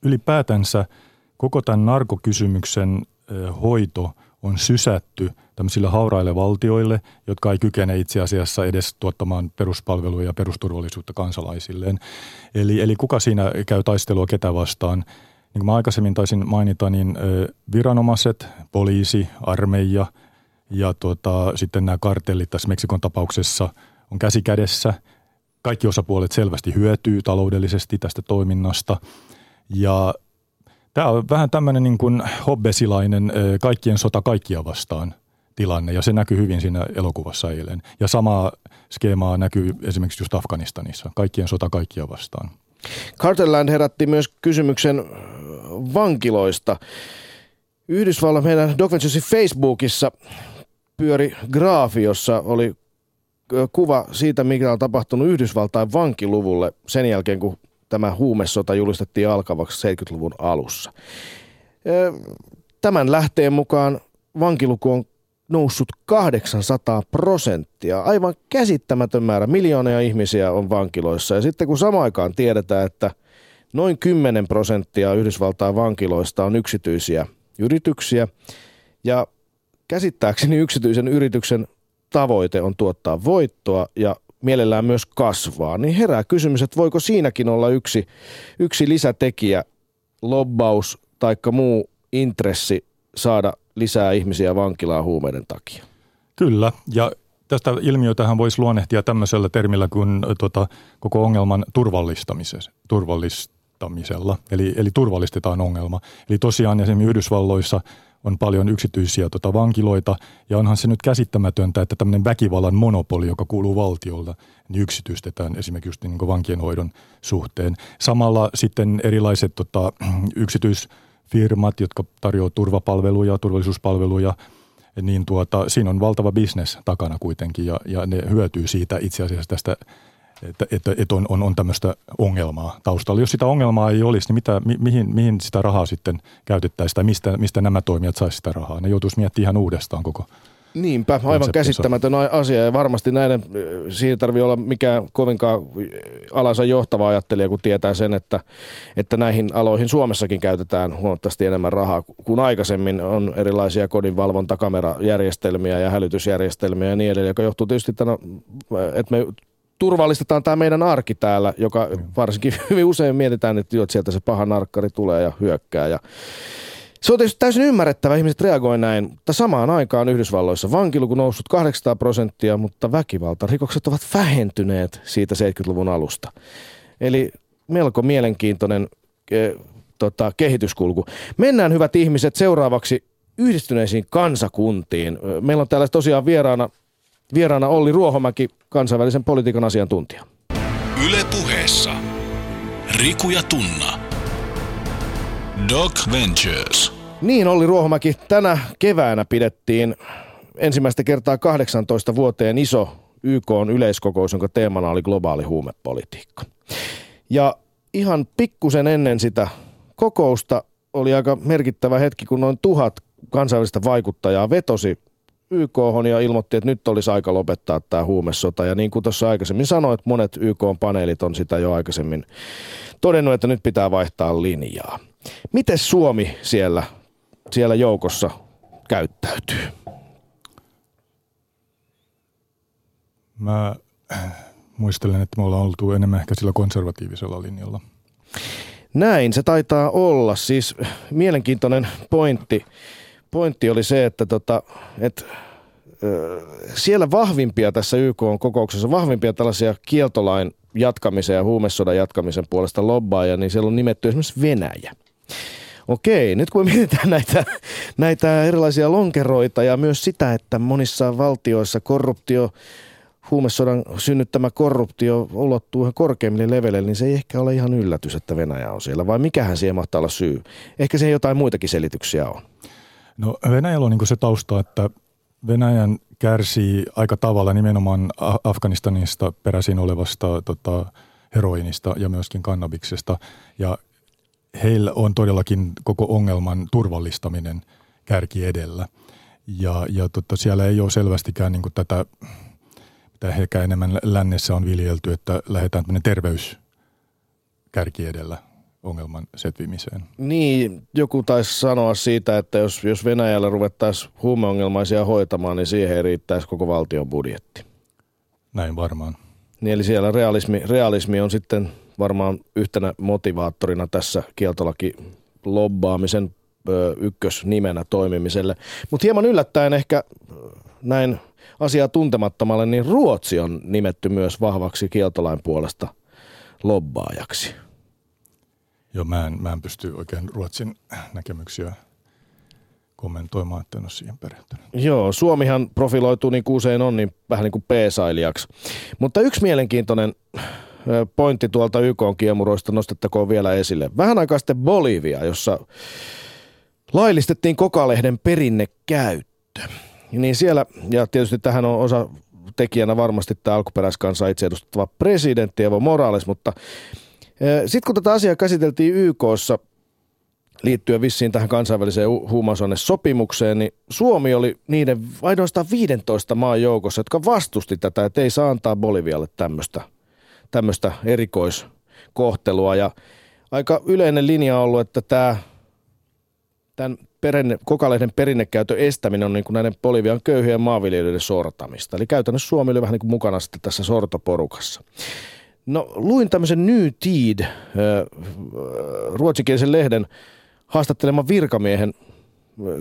ylipäätänsä koko tämän narkokysymyksen hoito on sysätty tämmöisille hauraille valtioille, jotka ei kykene itse asiassa edes tuottamaan peruspalveluja ja perusturvallisuutta kansalaisilleen. Eli, eli kuka siinä käy taistelua ketä vastaan? Niin kuin mä aikaisemmin taisin mainita, niin viranomaiset, poliisi, armeija ja tuota, sitten nämä kartellit tässä Meksikon tapauksessa on käsi kädessä. Kaikki osapuolet selvästi hyötyy taloudellisesti tästä toiminnasta. Ja tämä on vähän tämmöinen niin kuin hobbesilainen kaikkien sota kaikkia vastaan. tilanne ja se näkyy hyvin siinä elokuvassa eilen. Ja samaa skeemaa näkyy esimerkiksi just Afganistanissa, kaikkien sota kaikkia vastaan. Carterland herätti myös kysymyksen vankiloista. Yhdysvallan meidän Doc Facebookissa pyöri graafi, jossa oli kuva siitä, mikä on tapahtunut Yhdysvaltain vankiluvulle sen jälkeen, kun tämä huumesota julistettiin alkavaksi 70-luvun alussa. Tämän lähteen mukaan vankiluku on noussut 800 prosenttia. Aivan käsittämätön määrä. Miljoonia ihmisiä on vankiloissa. Ja sitten kun samaan aikaan tiedetään, että noin 10 prosenttia Yhdysvaltain vankiloista on yksityisiä yrityksiä. Ja käsittääkseni yksityisen yrityksen tavoite on tuottaa voittoa ja mielellään myös kasvaa, niin herää kysymys, että voiko siinäkin olla yksi, yksi lisätekijä, lobbaus tai muu intressi saada lisää ihmisiä vankilaan huumeiden takia. Kyllä, ja tästä ilmiötähän voisi luonnehtia tämmöisellä termillä kuin tota, koko ongelman turvallistamisella. Turvallistamisella. Eli, eli turvallistetaan ongelma. Eli tosiaan esimerkiksi Yhdysvalloissa on paljon yksityisiä tota, vankiloita, ja onhan se nyt käsittämätöntä, että tämmöinen väkivallan monopoli, joka kuuluu valtiolta, niin yksityistetään esimerkiksi just niin vankien suhteen. Samalla sitten erilaiset tota, yksityis firmat, jotka tarjoavat turvapalveluja, turvallisuuspalveluja, niin tuota, siinä on valtava bisnes takana kuitenkin ja, ja ne hyötyy siitä itse asiassa tästä, että, että, että on, on, on tämmöistä ongelmaa taustalla. Jos sitä ongelmaa ei olisi, niin mitä, mi, mihin, mihin sitä rahaa sitten käytettäisiin tai mistä, mistä nämä toimijat saisivat sitä rahaa? Ne joutuisi miettimään ihan uudestaan koko Niinpä, aivan käsittämätön asia ja varmasti näiden, siinä tarvii olla mikään kovinkaan alansa johtava ajattelija, kun tietää sen, että, että näihin aloihin Suomessakin käytetään huomattavasti enemmän rahaa kuin aikaisemmin. On erilaisia kodinvalvontakamerajärjestelmiä ja hälytysjärjestelmiä ja niin edelleen, joka johtuu tietysti tänä, että me turvallistetaan tämä meidän arki täällä, joka varsinkin hyvin usein mietitään, että, että sieltä se paha narkkari tulee ja hyökkää ja se on tietysti täysin ymmärrettävä, ihmiset reagoivat näin, mutta samaan aikaan Yhdysvalloissa vankiluku noussut 800 prosenttia, mutta väkivaltarikokset ovat vähentyneet siitä 70-luvun alusta. Eli melko mielenkiintoinen ke, tota, kehityskulku. Mennään hyvät ihmiset seuraavaksi yhdistyneisiin kansakuntiin. Meillä on täällä tosiaan vieraana, vieraana Olli Ruohomäki, kansainvälisen politiikan asiantuntija. Yle puheessa. Riku ja Tunna. Doc Ventures. Niin, Olli Ruohomäki, tänä keväänä pidettiin ensimmäistä kertaa 18 vuoteen iso YK on yleiskokous, jonka teemana oli globaali huumepolitiikka. Ja ihan pikkusen ennen sitä kokousta oli aika merkittävä hetki, kun noin tuhat kansainvälistä vaikuttajaa vetosi YK ja ilmoitti, että nyt olisi aika lopettaa tämä huumesota. Ja niin kuin tuossa aikaisemmin sanoit, monet YK-paneelit on sitä jo aikaisemmin todennut, että nyt pitää vaihtaa linjaa. Miten Suomi siellä, siellä joukossa käyttäytyy? Mä muistelen, että me ollaan oltu enemmän ehkä sillä konservatiivisella linjalla. Näin se taitaa olla. Siis mielenkiintoinen pointti, pointti oli se, että, tota, että siellä vahvimpia tässä YK-kokouksessa, vahvimpia tällaisia kieltolain jatkamisen ja huumesodan jatkamisen puolesta lobbaajia, niin siellä on nimetty esimerkiksi Venäjä. Okei, nyt kun me mietitään näitä, näitä erilaisia lonkeroita ja myös sitä, että monissa valtioissa korruptio, huumesodan synnyttämä korruptio ulottuu ihan korkeimmille leveleille, niin se ei ehkä ole ihan yllätys, että Venäjä on siellä. Vai mikähän siihen mahtaa olla syy? Ehkä siihen jotain muitakin selityksiä on. No Venäjällä on niin se tausta, että Venäjän kärsii aika tavalla nimenomaan Afganistanista peräisin olevasta tota, heroinista ja myöskin kannabiksesta. Ja heillä on todellakin koko ongelman turvallistaminen kärki edellä. Ja, ja tota, siellä ei ole selvästikään niin tätä, mitä ehkä enemmän lännessä on viljelty, että lähdetään terveys kärki edellä ongelman setvimiseen. Niin, joku taisi sanoa siitä, että jos, jos Venäjällä ruvettaisiin huumeongelmaisia hoitamaan, niin siihen riittäisi koko valtion budjetti. Näin varmaan. Niin eli siellä realismi, realismi on sitten varmaan yhtenä motivaattorina tässä kieltolaki lobbaamisen ykkösnimenä toimimiselle. Mutta hieman yllättäen ehkä näin asiaa tuntemattomalle, niin Ruotsi on nimetty myös vahvaksi kieltolain puolesta lobbaajaksi. Joo, mä en, mä en pysty oikein Ruotsin näkemyksiä kommentoimaan, että en ole siihen perehtynyt. Joo, Suomihan profiloituu niin kuin usein on, niin vähän niin kuin P-sailijaksi. Mutta yksi mielenkiintoinen pointti tuolta YK-kiemuroista nostettakoon vielä esille. Vähän aikaa sitten Bolivia, jossa laillistettiin kokalehden perinnekäyttö. Niin siellä, ja tietysti tähän on osa tekijänä varmasti tämä alkuperäiskansa itse edustettava presidentti Evo Morales, mutta sitten kun tätä asiaa käsiteltiin YKssa liittyen vissiin tähän kansainväliseen sopimukseen, niin Suomi oli niiden ainoastaan 15 maan joukossa, jotka vastusti tätä, että ei saa antaa Bolivialle tämmöistä tämmöistä erikoiskohtelua. Ja aika yleinen linja on ollut, että tämä tämän perinne, kokalehden perinnekäytön estäminen on niin kuin näiden Bolivian köyhien maanviljelijöiden sortamista. Eli käytännössä Suomi oli vähän niin kuin mukana sitten tässä sortoporukassa. No luin tämmöisen New Teed, ruotsinkielisen lehden, haastatteleman virkamiehen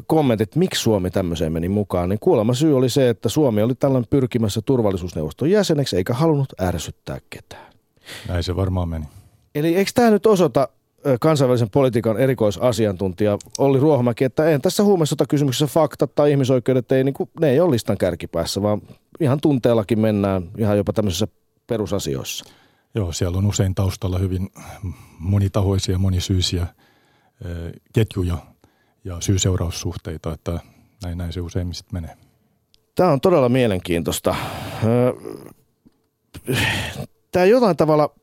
kommentit, miksi Suomi tämmöiseen meni mukaan, niin kuulemma syy oli se, että Suomi oli tällainen pyrkimässä turvallisuusneuvoston jäseneksi eikä halunnut ärsyttää ketään. Näin se varmaan meni. Eli eikö tämä nyt osoita kansainvälisen politiikan erikoisasiantuntija Olli Ruohomäki, että en tässä kysymyksessä faktat tai ihmisoikeudet, ei, niin kuin, ne ei ole listan kärkipäässä, vaan ihan tunteellakin mennään ihan jopa tämmöisissä perusasioissa. Joo, siellä on usein taustalla hyvin monitahoisia, monisyisiä ketjuja ja syy-seuraussuhteita, että näin, näin se useimmin sitten menee. Tämä on todella mielenkiintoista. Tämä jollain tavalla,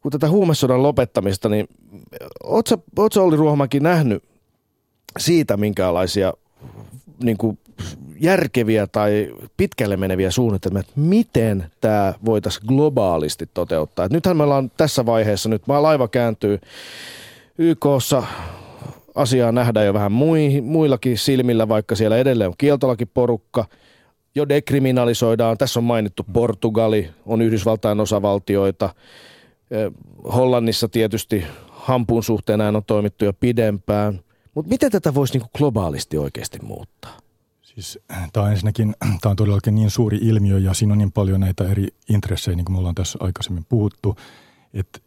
kun tätä huumesodan lopettamista, niin oletko Olli Ruohomäki nähnyt siitä minkälaisia niin kuin järkeviä tai pitkälle meneviä suunnitelmia, että miten tämä voitaisiin globaalisti toteuttaa. Et nythän me ollaan tässä vaiheessa, nyt laiva kääntyy YKssa asiaa nähdään jo vähän muillakin silmillä, vaikka siellä edelleen on kieltolaki porukka. Jo dekriminalisoidaan. Tässä on mainittu Portugali, on Yhdysvaltain osavaltioita. Hollannissa tietysti hampuun suhteen näin on toimittu jo pidempään. Mutta miten tätä voisi niinku globaalisti oikeasti muuttaa? Siis, tämä on ensinnäkin tämä on todellakin niin suuri ilmiö ja siinä on niin paljon näitä eri intressejä, niin kuin me ollaan tässä aikaisemmin puhuttu, että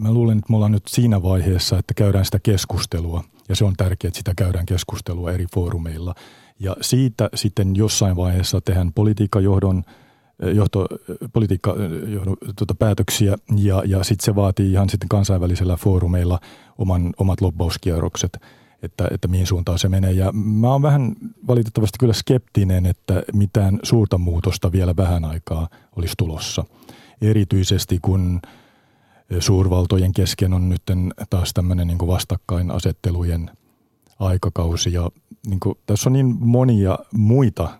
mä luulen, että me ollaan nyt siinä vaiheessa, että käydään sitä keskustelua ja se on tärkeää, että sitä käydään keskustelua eri foorumeilla. Ja siitä sitten jossain vaiheessa tehdään politiikkajohdon eh, johto, politiikkajohdon eh, tuota, päätöksiä ja, ja sitten se vaatii ihan sitten kansainvälisellä foorumeilla oman, omat lobbauskierrokset, että, että mihin suuntaan se menee. Ja mä oon vähän valitettavasti kyllä skeptinen, että mitään suurta muutosta vielä vähän aikaa olisi tulossa. Erityisesti kun – suurvaltojen kesken on nyt taas tämmöinen niin vastakkainasettelujen aikakausi. Ja niin kuin, tässä on niin monia muita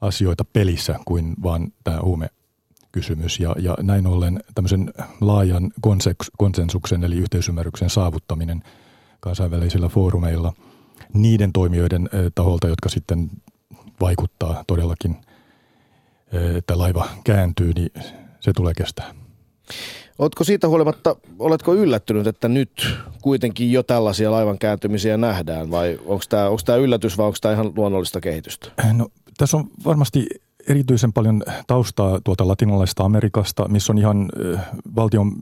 asioita pelissä kuin vaan tämä huumekysymys. Ja, ja näin ollen tämmöisen laajan konsensuksen eli yhteisymmärryksen saavuttaminen kansainvälisillä foorumeilla niiden toimijoiden taholta, jotka sitten vaikuttaa todellakin, että laiva kääntyy, niin se tulee kestää. Oletko siitä huolimatta, oletko yllättynyt, että nyt kuitenkin jo tällaisia laivan kääntymisiä nähdään vai onko tämä, onko tämä yllätys vai onko tämä ihan luonnollista kehitystä? No, tässä on varmasti erityisen paljon taustaa tuolta latinalaisesta Amerikasta, missä on ihan valtion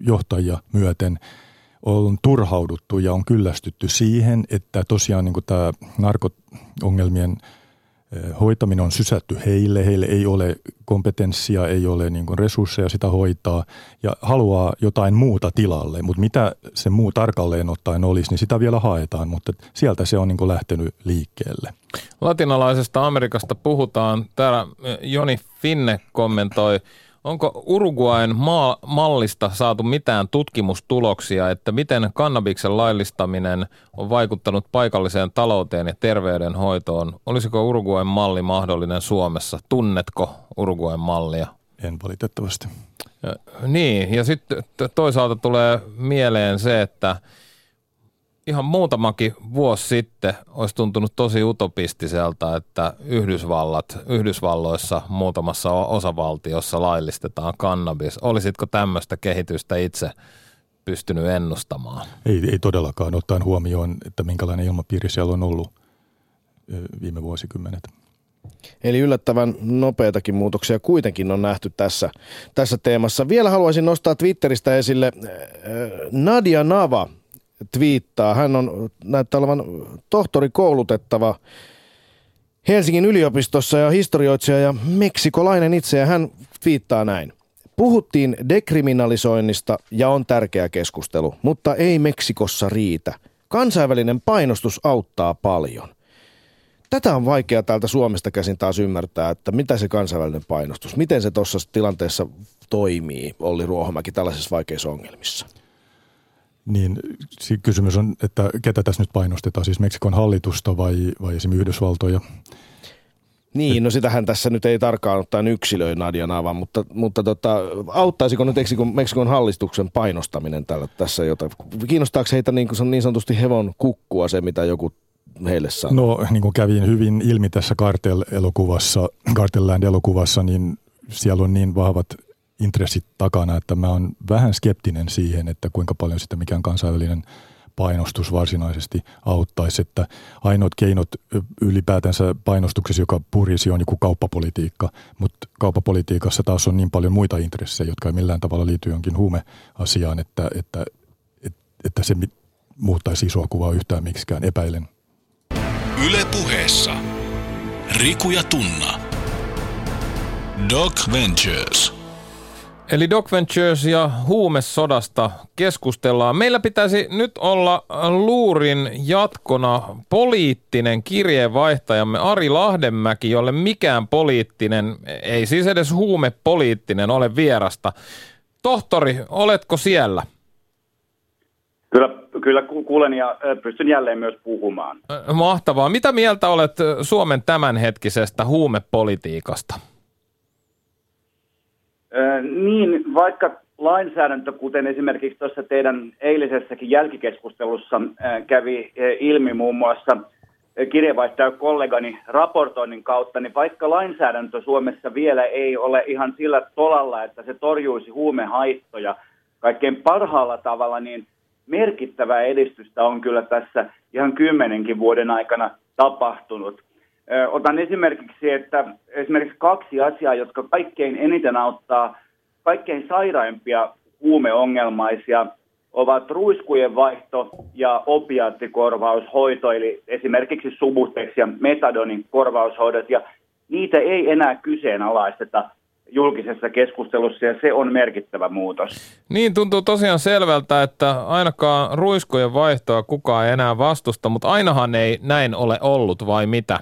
johtajia myöten on turhauduttu ja on kyllästytty siihen, että tosiaan niin tämä narkoongelmien – hoitaminen on sysätty heille, heille ei ole kompetenssia, ei ole niin kuin resursseja sitä hoitaa ja haluaa jotain muuta tilalle, mutta mitä se muu tarkalleen ottaen olisi, niin sitä vielä haetaan, mutta sieltä se on niin kuin lähtenyt liikkeelle. Latinalaisesta Amerikasta puhutaan. Täällä Joni Finne kommentoi, Onko Uruguayn maa- mallista saatu mitään tutkimustuloksia, että miten kannabiksen laillistaminen on vaikuttanut paikalliseen talouteen ja terveydenhoitoon? Olisiko Uruguayn malli mahdollinen Suomessa? Tunnetko Uruguayn mallia? En valitettavasti. Ja, niin, ja sitten toisaalta tulee mieleen se, että – ihan muutamakin vuosi sitten olisi tuntunut tosi utopistiselta, että Yhdysvallat, Yhdysvalloissa muutamassa osavaltiossa laillistetaan kannabis. Olisitko tämmöistä kehitystä itse pystynyt ennustamaan? Ei, ei todellakaan, ottaen huomioon, että minkälainen ilmapiiri siellä on ollut viime vuosikymmenet. Eli yllättävän nopeitakin muutoksia kuitenkin on nähty tässä, tässä teemassa. Vielä haluaisin nostaa Twitteristä esille Nadia Nava – twiittaa. Hän on näyttää olevan tohtori koulutettava Helsingin yliopistossa ja historioitsija ja meksikolainen itse ja hän twiittaa näin. Puhuttiin dekriminalisoinnista ja on tärkeä keskustelu, mutta ei Meksikossa riitä. Kansainvälinen painostus auttaa paljon. Tätä on vaikea täältä Suomesta käsin taas ymmärtää, että mitä se kansainvälinen painostus, miten se tuossa tilanteessa toimii, Olli Ruohomäki, tällaisissa vaikeissa ongelmissa? Niin kysymys on, että ketä tässä nyt painostetaan, siis Meksikon hallitusta vai, vai esimerkiksi Yhdysvaltoja? Niin, no sitähän tässä nyt ei tarkkaan ottaen yksilöi Nadia Nava, mutta, mutta tota, auttaisiko nyt Meksikon, Meksikon hallituksen painostaminen tällä, tässä jota? Kiinnostaako heitä niin, kuin, niin sanotusti hevon kukkua se, mitä joku heille sanoo? No niin kuin kävin hyvin ilmi tässä Cartel-elokuvassa, Cartel-Land-elokuvassa, niin siellä on niin vahvat intressit takana, että mä oon vähän skeptinen siihen, että kuinka paljon sitä mikään kansainvälinen painostus varsinaisesti auttaisi, että ainoat keinot ylipäätänsä painostuksessa, joka purisi, on joku kauppapolitiikka, mutta kauppapolitiikassa taas on niin paljon muita intressejä, jotka ei millään tavalla liity jonkin huumeasiaan, että, että, että, että se muuttaisi isoa kuvaa yhtään miksikään, epäilen. Yle puheessa. Riku ja Tunna. Doc Ventures. Eli Doc Ventures ja huumesodasta keskustellaan. Meillä pitäisi nyt olla luurin jatkona poliittinen kirjeenvaihtajamme Ari Lahdenmäki, jolle mikään poliittinen, ei siis edes huumepoliittinen ole vierasta. Tohtori, oletko siellä? Kyllä, kyllä kuulen ja pystyn jälleen myös puhumaan. Mahtavaa. Mitä mieltä olet Suomen tämänhetkisestä huumepolitiikasta? Niin, vaikka lainsäädäntö, kuten esimerkiksi tuossa teidän eilisessäkin jälkikeskustelussa kävi ilmi muun muassa kirjeenvaihtaja kollegani raportoinnin kautta, niin vaikka lainsäädäntö Suomessa vielä ei ole ihan sillä tolalla, että se torjuisi huumehaittoja kaikkein parhaalla tavalla, niin merkittävää edistystä on kyllä tässä ihan kymmenenkin vuoden aikana tapahtunut. Otan esimerkiksi, että esimerkiksi kaksi asiaa, jotka kaikkein eniten auttaa kaikkein sairaimpia huumeongelmaisia, ovat ruiskujen vaihto ja opiaattikorvaushoito, eli esimerkiksi Subutex ja Metadonin korvaushoidot, ja niitä ei enää kyseenalaisteta julkisessa keskustelussa ja se on merkittävä muutos. Niin tuntuu tosiaan selvältä, että ainakaan ruiskojen vaihtoa kukaan ei enää vastusta, mutta ainahan ei näin ole ollut vai mitä?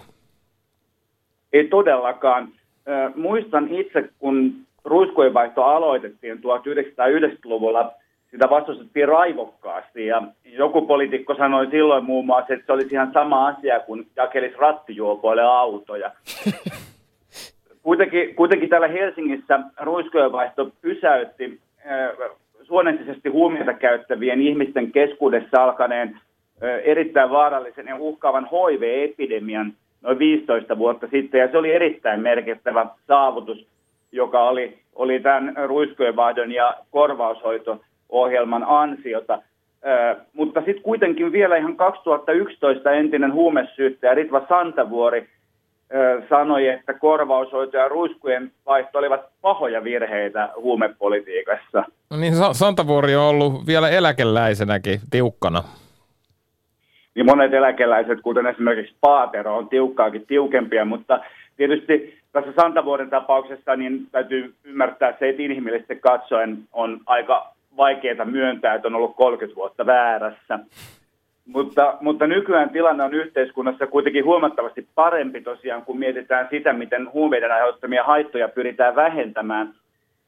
Ei todellakaan. Muistan itse, kun ruiskojen vaihto aloitettiin 1990-luvulla, sitä vastustettiin raivokkaasti ja joku poliitikko sanoi silloin muun muassa, että se olisi ihan sama asia kuin jakelisi rattijuopoille autoja. Kuitenkin, kuitenkin täällä Helsingissä ruiskojen vaihto pysäytti suonentisesti huumeita käyttävien ihmisten keskuudessa alkaneen erittäin vaarallisen ja uhkaavan HIV-epidemian – noin 15 vuotta sitten, ja se oli erittäin merkittävä saavutus, joka oli, oli tämän ruiskujenvaihdon ja korvaushoito-ohjelman ansiota. Ö, mutta sitten kuitenkin vielä ihan 2011 entinen huumesyyttäjä Ritva Santavuori ö, sanoi, että korvaushoito ja ruiskujen vaihto olivat pahoja virheitä huumepolitiikassa. No niin, Santavuori on ollut vielä eläkeläisenäkin tiukkana niin monet eläkeläiset, kuten esimerkiksi Paatero, on tiukkaakin tiukempia, mutta tietysti tässä Santavuoden tapauksessa niin täytyy ymmärtää se, että inhimillisesti katsoen on aika vaikeaa myöntää, että on ollut 30 vuotta väärässä. Mutta, mutta nykyään tilanne on yhteiskunnassa kuitenkin huomattavasti parempi tosiaan, kun mietitään sitä, miten huumeiden aiheuttamia haittoja pyritään vähentämään –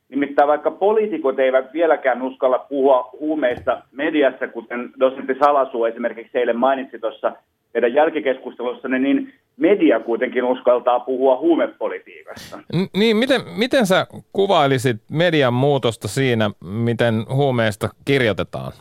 Nimittäin vaikka poliitikot eivät vieläkään uskalla puhua huumeista mediassa, kuten dosentti Salasu esimerkiksi eilen mainitsi tuossa teidän jälkikeskustelussa, niin media kuitenkin uskaltaa puhua huumepolitiikasta. Niin, miten, miten sä kuvailisit median muutosta siinä, miten huumeista kirjoitetaan?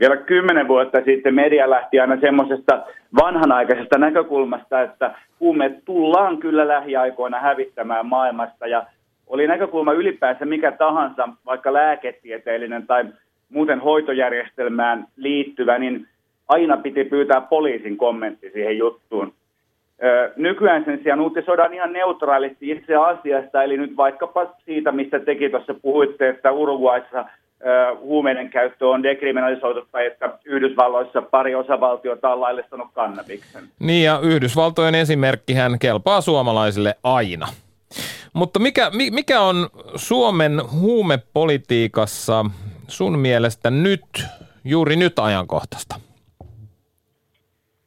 Vielä kymmenen vuotta sitten media lähti aina semmoisesta vanhanaikaisesta näkökulmasta, että huumeet tullaan kyllä lähiaikoina hävittämään maailmasta ja oli näkökulma ylipäänsä mikä tahansa, vaikka lääketieteellinen tai muuten hoitojärjestelmään liittyvä, niin aina piti pyytää poliisin kommentti siihen juttuun. Nykyään sen sijaan uutisoidaan ihan neutraalisti itse asiasta, eli nyt vaikkapa siitä, mistä teki tuossa puhuitte, että Uruguayssa huumeiden käyttö on dekriminalisoitu tai että Yhdysvalloissa pari osavaltiota on laillistanut kannabiksen. Niin ja Yhdysvaltojen esimerkkihän kelpaa suomalaisille aina. Mutta mikä, mikä on Suomen huumepolitiikassa sun mielestä nyt, juuri nyt ajankohtaista?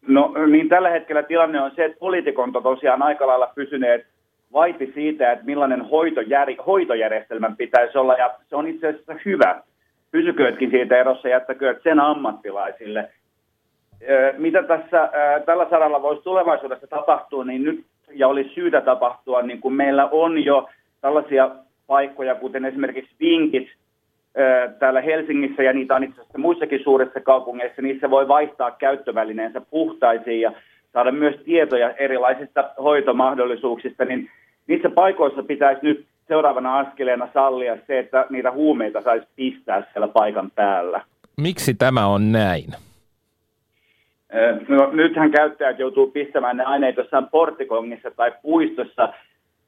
No niin tällä hetkellä tilanne on se, että poliitikon on tosiaan aika lailla pysyneet vaiti siitä, että millainen hoitojär, hoitojärjestelmän pitäisi olla, ja se on itse asiassa hyvä. Pysyköötkin siitä erossa, jättäkööt sen ammattilaisille. Mitä tässä tällä saralla voisi tulevaisuudessa tapahtua, niin nyt, ja olisi syytä tapahtua, niin kun meillä on jo tällaisia paikkoja, kuten esimerkiksi vinkit täällä Helsingissä, ja niitä on itse asiassa muissakin suurissa kaupungeissa, niissä voi vaihtaa käyttövälineensä puhtaisiin ja saada myös tietoja erilaisista hoitomahdollisuuksista, niin niissä paikoissa pitäisi nyt seuraavana askeleena sallia se, että niitä huumeita saisi pistää siellä paikan päällä. Miksi tämä on näin? No, nythän käyttäjät joutuu pistämään ne aineet jossain porttikongissa tai puistossa,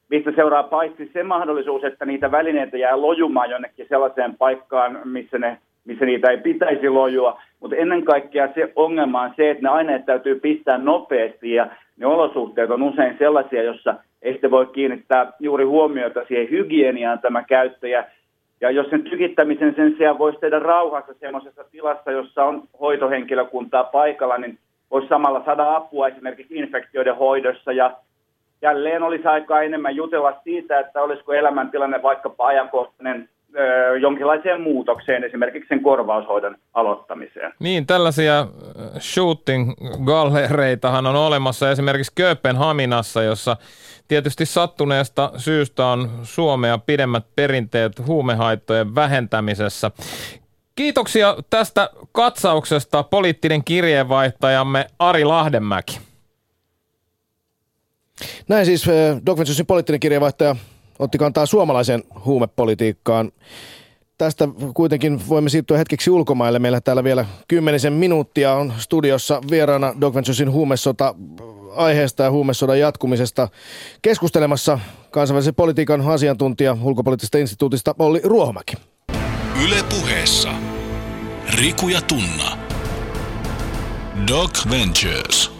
mistä seuraa paitsi se mahdollisuus, että niitä välineitä jää lojumaan jonnekin sellaiseen paikkaan, missä, ne, missä niitä ei pitäisi lojua, mutta ennen kaikkea se ongelma on se, että ne aineet täytyy pistää nopeasti ja ne olosuhteet on usein sellaisia, jossa ei sitten voi kiinnittää juuri huomiota siihen hygieniaan tämä käyttäjä. Ja jos sen tykittämisen sen sijaan voisi tehdä rauhassa semmoisessa tilassa, jossa on hoitohenkilökuntaa paikalla, niin voisi samalla saada apua esimerkiksi infektioiden hoidossa. Ja jälleen olisi aikaa enemmän jutella siitä, että olisiko elämäntilanne vaikkapa ajankohtainen jonkinlaiseen muutokseen, esimerkiksi sen korvaushoidon aloittamiseen. Niin, tällaisia shooting-gallereitahan on olemassa esimerkiksi Kööpenhaminassa, jossa tietysti sattuneesta syystä on Suomea pidemmät perinteet huumehaittojen vähentämisessä. Kiitoksia tästä katsauksesta poliittinen kirjeenvaihtajamme Ari Lahdenmäki. Näin siis Doc Venturesin poliittinen kirjeenvaihtaja otti kantaa suomalaiseen huumepolitiikkaan. Tästä kuitenkin voimme siirtyä hetkeksi ulkomaille. Meillä täällä vielä kymmenisen minuuttia on studiossa vieraana Doc Venturesin huumesota aiheesta ja huumesodan jatkumisesta keskustelemassa kansainvälisen politiikan asiantuntija ulkopoliittisesta instituutista Olli Ruohomäki. Yle puheessa Riku ja Tunna. Doc Ventures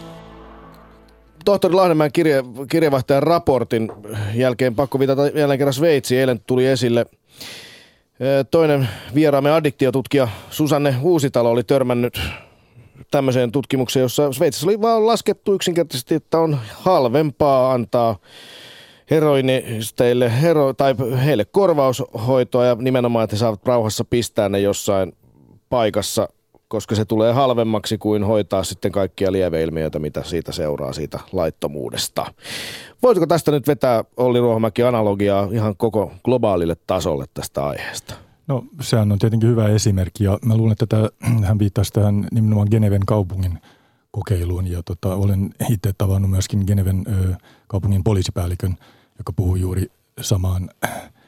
tohtori Lahdenmäen kirje, kirjeenvaihtajan raportin jälkeen pakko viitata jälleen kerran Sveitsi. Eilen tuli esille toinen vieraamme addiktiotutkija Susanne Uusitalo oli törmännyt tämmöiseen tutkimukseen, jossa Sveitsissä oli vaan laskettu yksinkertaisesti, että on halvempaa antaa heroinisteille hero, tai heille korvaushoitoa ja nimenomaan, että he saavat rauhassa pistää ne jossain paikassa, koska se tulee halvemmaksi kuin hoitaa sitten kaikkia lieveilmiöitä, mitä siitä seuraa siitä laittomuudesta. Voisiko tästä nyt vetää Olli Ruohomäki analogiaa ihan koko globaalille tasolle tästä aiheesta? No sehän on tietenkin hyvä esimerkki ja mä luulen, että tämä, hän viittasi tähän nimenomaan Geneven kaupungin kokeiluun ja tota, olen itse tavannut myöskin Geneven ö, kaupungin poliisipäällikön, joka puhuu juuri samaan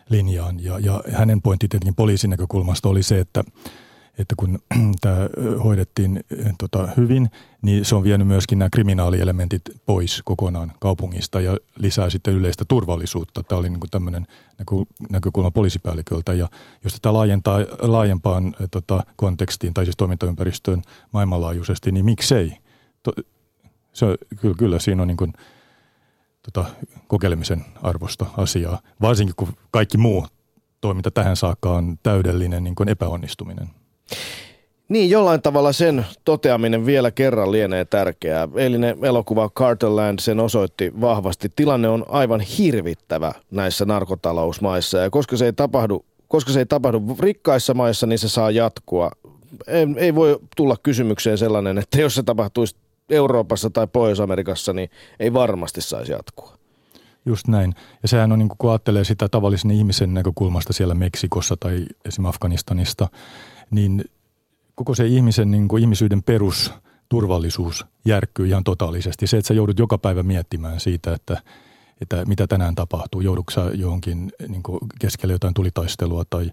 linjaan ja, ja hänen pointti tietenkin poliisin näkökulmasta oli se, että että kun tämä hoidettiin tota, hyvin, niin se on vienyt myöskin nämä kriminaalielementit pois kokonaan kaupungista ja lisää sitten yleistä turvallisuutta. Tämä oli niin kuin tämmöinen näkökulma poliisipäälliköltä ja jos tätä laajentaa laajempaan tota, kontekstiin tai siis toimintaympäristöön maailmanlaajuisesti, niin miksei? To, se, kyllä, kyllä siinä on niin kuin, tota, kokeilemisen arvosta asiaa, varsinkin kun kaikki muu toiminta tähän saakka on täydellinen niin kuin epäonnistuminen. Niin, jollain tavalla sen toteaminen vielä kerran lienee tärkeää. Eilinen elokuva Carterland sen osoitti vahvasti. Tilanne on aivan hirvittävä näissä narkotalousmaissa ja koska se ei tapahdu, koska se ei tapahdu rikkaissa maissa, niin se saa jatkua. Ei, ei voi tulla kysymykseen sellainen, että jos se tapahtuisi Euroopassa tai Pohjois-Amerikassa, niin ei varmasti saisi jatkua. Just näin. Ja sehän on, niin kun ajattelee sitä tavallisen ihmisen näkökulmasta siellä Meksikossa tai esim. Afganistanista, niin koko se ihmisen niin kuin ihmisyyden perusturvallisuus järkkyy ihan totaalisesti. Se, että sä joudut joka päivä miettimään siitä, että, että mitä tänään tapahtuu. Joudutko sä johonkin niin kuin keskelle jotain tulitaistelua tai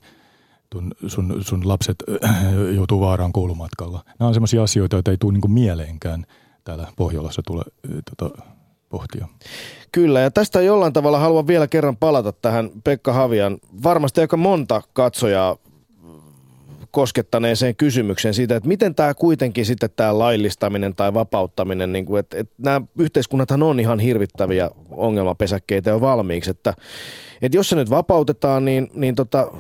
sun, sun, sun lapset joutuu vaaraan koulumatkalla. Nämä on sellaisia asioita, joita ei tule niin kuin mieleenkään täällä Pohjolassa tule tota, pohtia. Kyllä, ja tästä jollain tavalla haluan vielä kerran palata tähän Pekka Havian. Varmasti aika monta katsojaa koskettaneeseen kysymykseen siitä, että miten tämä kuitenkin sitten tämä laillistaminen tai vapauttaminen, niin kuin, että, että nämä yhteiskunnathan on ihan hirvittäviä ongelmapesäkkeitä jo valmiiksi, että, että jos se nyt vapautetaan, niin, niin tota,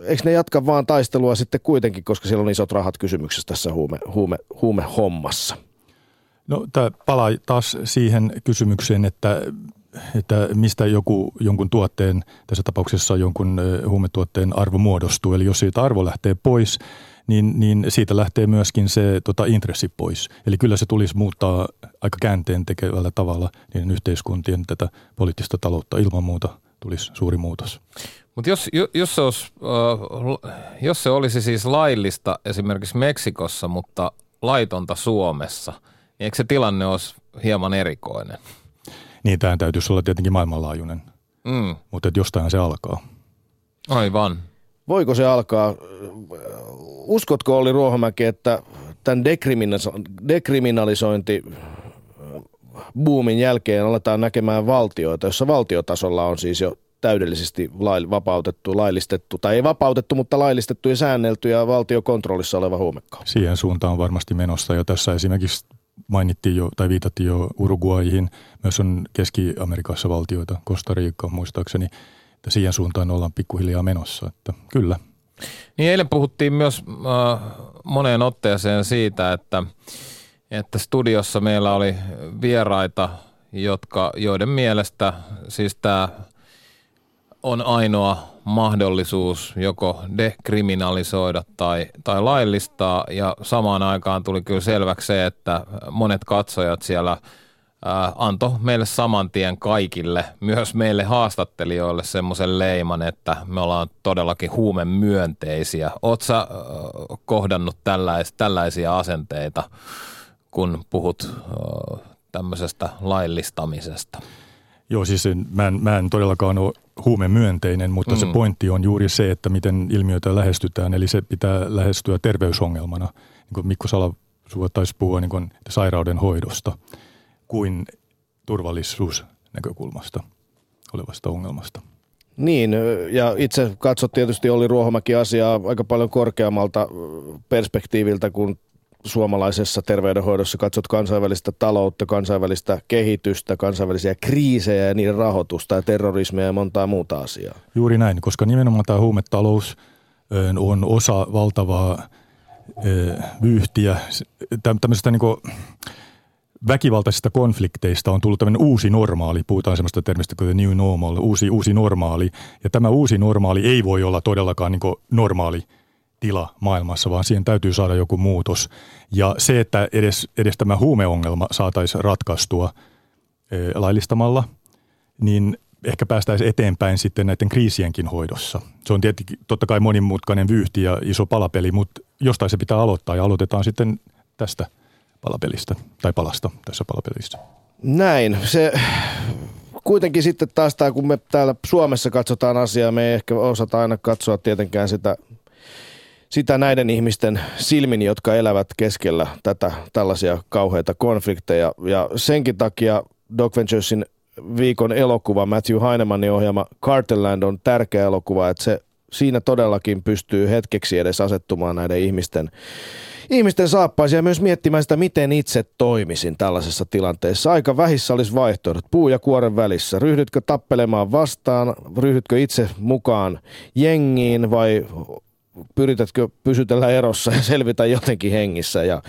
eikö ne jatka vaan taistelua sitten kuitenkin, koska siellä on isot rahat kysymyksessä tässä huume, huume, huumehommassa? No tämä palaa taas siihen kysymykseen, että, että mistä joku, jonkun tuotteen, tässä tapauksessa jonkun huumetuotteen arvo muodostuu. Eli jos siitä arvo lähtee pois, niin, niin siitä lähtee myöskin se tota, intressi pois. Eli kyllä se tulisi muuttaa aika käänteen tekevällä tavalla niin yhteiskuntien tätä poliittista taloutta ilman muuta tulisi suuri muutos. Mutta jos, jos, se jos se olisi siis laillista esimerkiksi Meksikossa, mutta laitonta Suomessa, niin eikö se tilanne olisi hieman erikoinen? Niin, tämä täytyisi olla tietenkin maailmanlaajuinen, mm. mutta jostain se alkaa. Aivan. Voiko se alkaa? Uskotko oli Ruohomäki, että tämän dekriminalisointi boomin jälkeen aletaan näkemään valtioita, jossa valtiotasolla on siis jo täydellisesti lail, vapautettu, laillistettu, tai ei vapautettu, mutta laillistettu ja säännelty ja valtiokontrollissa oleva huumekauppa. Siihen suuntaan on varmasti menossa jo tässä esimerkiksi mainittiin jo tai viitattiin jo Uruguayhin, myös on Keski-Amerikassa valtioita, Costa Rica muistaakseni, että siihen suuntaan ollaan pikkuhiljaa menossa, että kyllä. Niin eilen puhuttiin myös äh, moneen otteeseen siitä, että, että studiossa meillä oli vieraita, jotka, joiden mielestä siis tämä on ainoa mahdollisuus joko dekriminalisoida tai, tai laillistaa ja samaan aikaan tuli kyllä selväksi se, että monet katsojat siellä ää, antoi meille saman tien kaikille, myös meille haastattelijoille semmoisen leiman, että me ollaan todellakin huumemyönteisiä. Oletko sä kohdannut tällais, tällaisia asenteita, kun puhut tämmöisestä laillistamisesta? Joo, siis mä en, mä en todellakaan ole huumemyönteinen, mutta mm. se pointti on juuri se, että miten ilmiötä lähestytään. Eli se pitää lähestyä terveysongelmana. Niin kuin Mikko Sala taisi puhua niin kuin sairauden hoidosta kuin turvallisuusnäkökulmasta olevasta ongelmasta. Niin, ja itse katsot tietysti oli Ruohomäki asiaa aika paljon korkeammalta perspektiiviltä kuin suomalaisessa terveydenhoidossa katsot kansainvälistä taloutta, kansainvälistä kehitystä, kansainvälisiä kriisejä ja niiden rahoitusta ja terrorismia ja montaa muuta asiaa. Juuri näin, koska nimenomaan tämä huumetalous on osa valtavaa vyyhtiä, tämmöisestä niin väkivaltaisista konflikteista on tullut tämmöinen uusi normaali, puhutaan semmoista termistä kuin new normal, uusi, uusi normaali. Ja tämä uusi normaali ei voi olla todellakaan niin normaali tila maailmassa, vaan siihen täytyy saada joku muutos. Ja se, että edes, edes tämä huumeongelma saataisiin ratkaistua e, laillistamalla, niin ehkä päästäisiin eteenpäin sitten näiden kriisienkin hoidossa. Se on tietenkin totta kai monimutkainen vyyhti ja iso palapeli, mutta jostain se pitää aloittaa ja aloitetaan sitten tästä palapelistä tai palasta tässä palapelissä. Näin. Se kuitenkin sitten taas tämä, kun me täällä Suomessa katsotaan asiaa, me ei ehkä osata aina katsoa tietenkään sitä sitä näiden ihmisten silmin, jotka elävät keskellä tätä tällaisia kauheita konflikteja. Ja senkin takia Doc Venturesin viikon elokuva, Matthew Hainemanin ohjaama Carterland on tärkeä elokuva, että se siinä todellakin pystyy hetkeksi edes asettumaan näiden ihmisten, ihmisten saappaisia ja myös miettimään sitä, miten itse toimisin tällaisessa tilanteessa. Aika vähissä olisi vaihtoehdot, puu ja kuoren välissä. Ryhdytkö tappelemaan vastaan, ryhdytkö itse mukaan jengiin vai pyritätkö pysytellä erossa ja selvitä jotenkin hengissä ja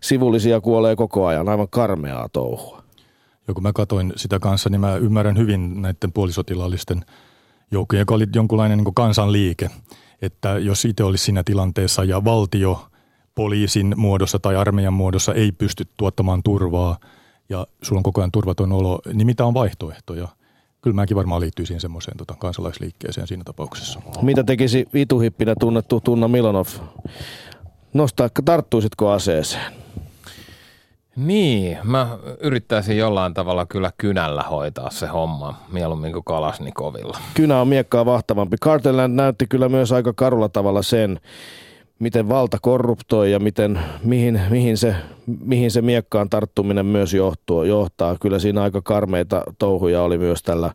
sivullisia kuolee koko ajan, aivan karmeaa touhua. Ja kun mä katoin sitä kanssa, niin mä ymmärrän hyvin näiden puolisotilaallisten joukkojen, joka oli jonkunlainen niin kansanliike. Että jos itse olisi siinä tilanteessa ja valtio poliisin muodossa tai armeijan muodossa ei pysty tuottamaan turvaa ja sulla on koko ajan turvaton olo, niin mitä on vaihtoehtoja – kyllä mäkin varmaan liittyisin semmoiseen tota, kansalaisliikkeeseen siinä tapauksessa. Mitä tekisi vituhippinä tunnettu Tunna Milonov? Nostaa, tarttuisitko aseeseen? Niin, mä yrittäisin jollain tavalla kyllä kynällä hoitaa se homma, mieluummin kuin Kalasnikovilla. Kynä on miekkaa vahtavampi. Carterland näytti kyllä myös aika karulla tavalla sen, miten valta korruptoi ja miten, mihin, mihin, se, mihin se miekkaan tarttuminen myös johtuu, johtaa. Kyllä siinä aika karmeita touhuja oli myös tällä.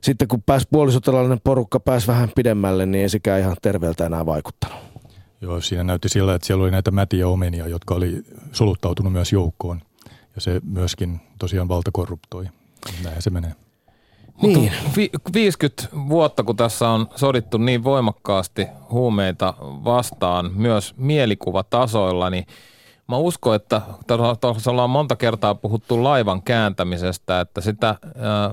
Sitten kun pääsi puolisotilainen porukka pääsi vähän pidemmälle, niin ei sekään ihan terveeltä enää vaikuttanut. Joo, siinä näytti sillä, että siellä oli näitä mätiä omenia, jotka oli soluttautunut myös joukkoon. Ja se myöskin tosiaan valta korruptoi. Näin se menee. Niin. Vi- 50 vuotta, kun tässä on sodittu niin voimakkaasti huumeita vastaan, myös mielikuvatasoilla, niin mä uskon, että tuossa ollaan monta kertaa puhuttu laivan kääntämisestä, että sitä,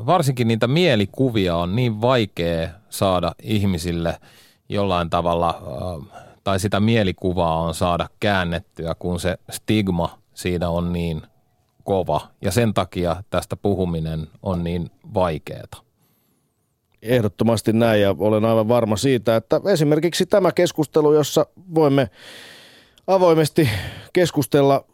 varsinkin niitä mielikuvia on niin vaikea saada ihmisille jollain tavalla, tai sitä mielikuvaa on saada käännettyä, kun se stigma siinä on niin – kova ja sen takia tästä puhuminen on niin vaikeaa. Ehdottomasti näin ja olen aivan varma siitä, että esimerkiksi tämä keskustelu, jossa voimme avoimesti keskustella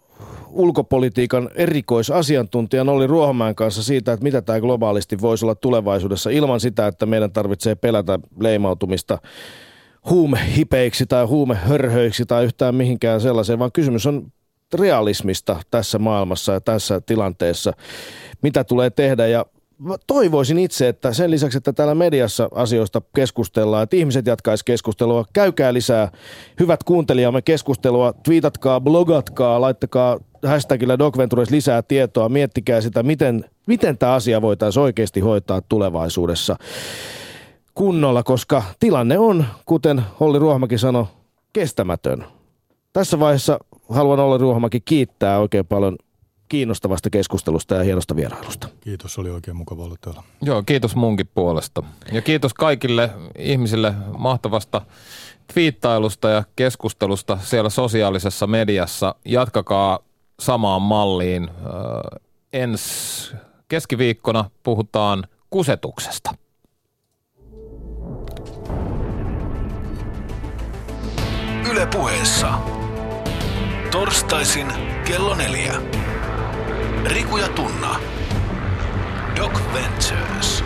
ulkopolitiikan erikoisasiantuntijan oli Ruohomäen kanssa siitä, että mitä tämä globaalisti voisi olla tulevaisuudessa ilman sitä, että meidän tarvitsee pelätä leimautumista huumehipeiksi tai huumehörhöiksi tai yhtään mihinkään sellaiseen, vaan kysymys on realismista tässä maailmassa ja tässä tilanteessa, mitä tulee tehdä. Ja toivoisin itse, että sen lisäksi, että täällä mediassa asioista keskustellaan, että ihmiset jatkaisi keskustelua, käykää lisää hyvät kuuntelijamme keskustelua, tweetatkaa, blogatkaa, laittakaa hashtagillä DocVentures lisää tietoa, miettikää sitä, miten, miten tämä asia voitaisiin oikeasti hoitaa tulevaisuudessa kunnolla, koska tilanne on, kuten Holli Ruohmäki sanoi, kestämätön. Tässä vaiheessa haluan olla Ruohomäki kiittää oikein paljon kiinnostavasta keskustelusta ja hienosta vierailusta. Kiitos, oli oikein mukava olla täällä. Joo, kiitos munkin puolesta. Ja kiitos kaikille ihmisille mahtavasta twiittailusta ja keskustelusta siellä sosiaalisessa mediassa. Jatkakaa samaan malliin. Öö, ensi keskiviikkona puhutaan kusetuksesta. Yle puheessa. Torstaisin kello neljä. Riku ja Tunna. Doc Ventures.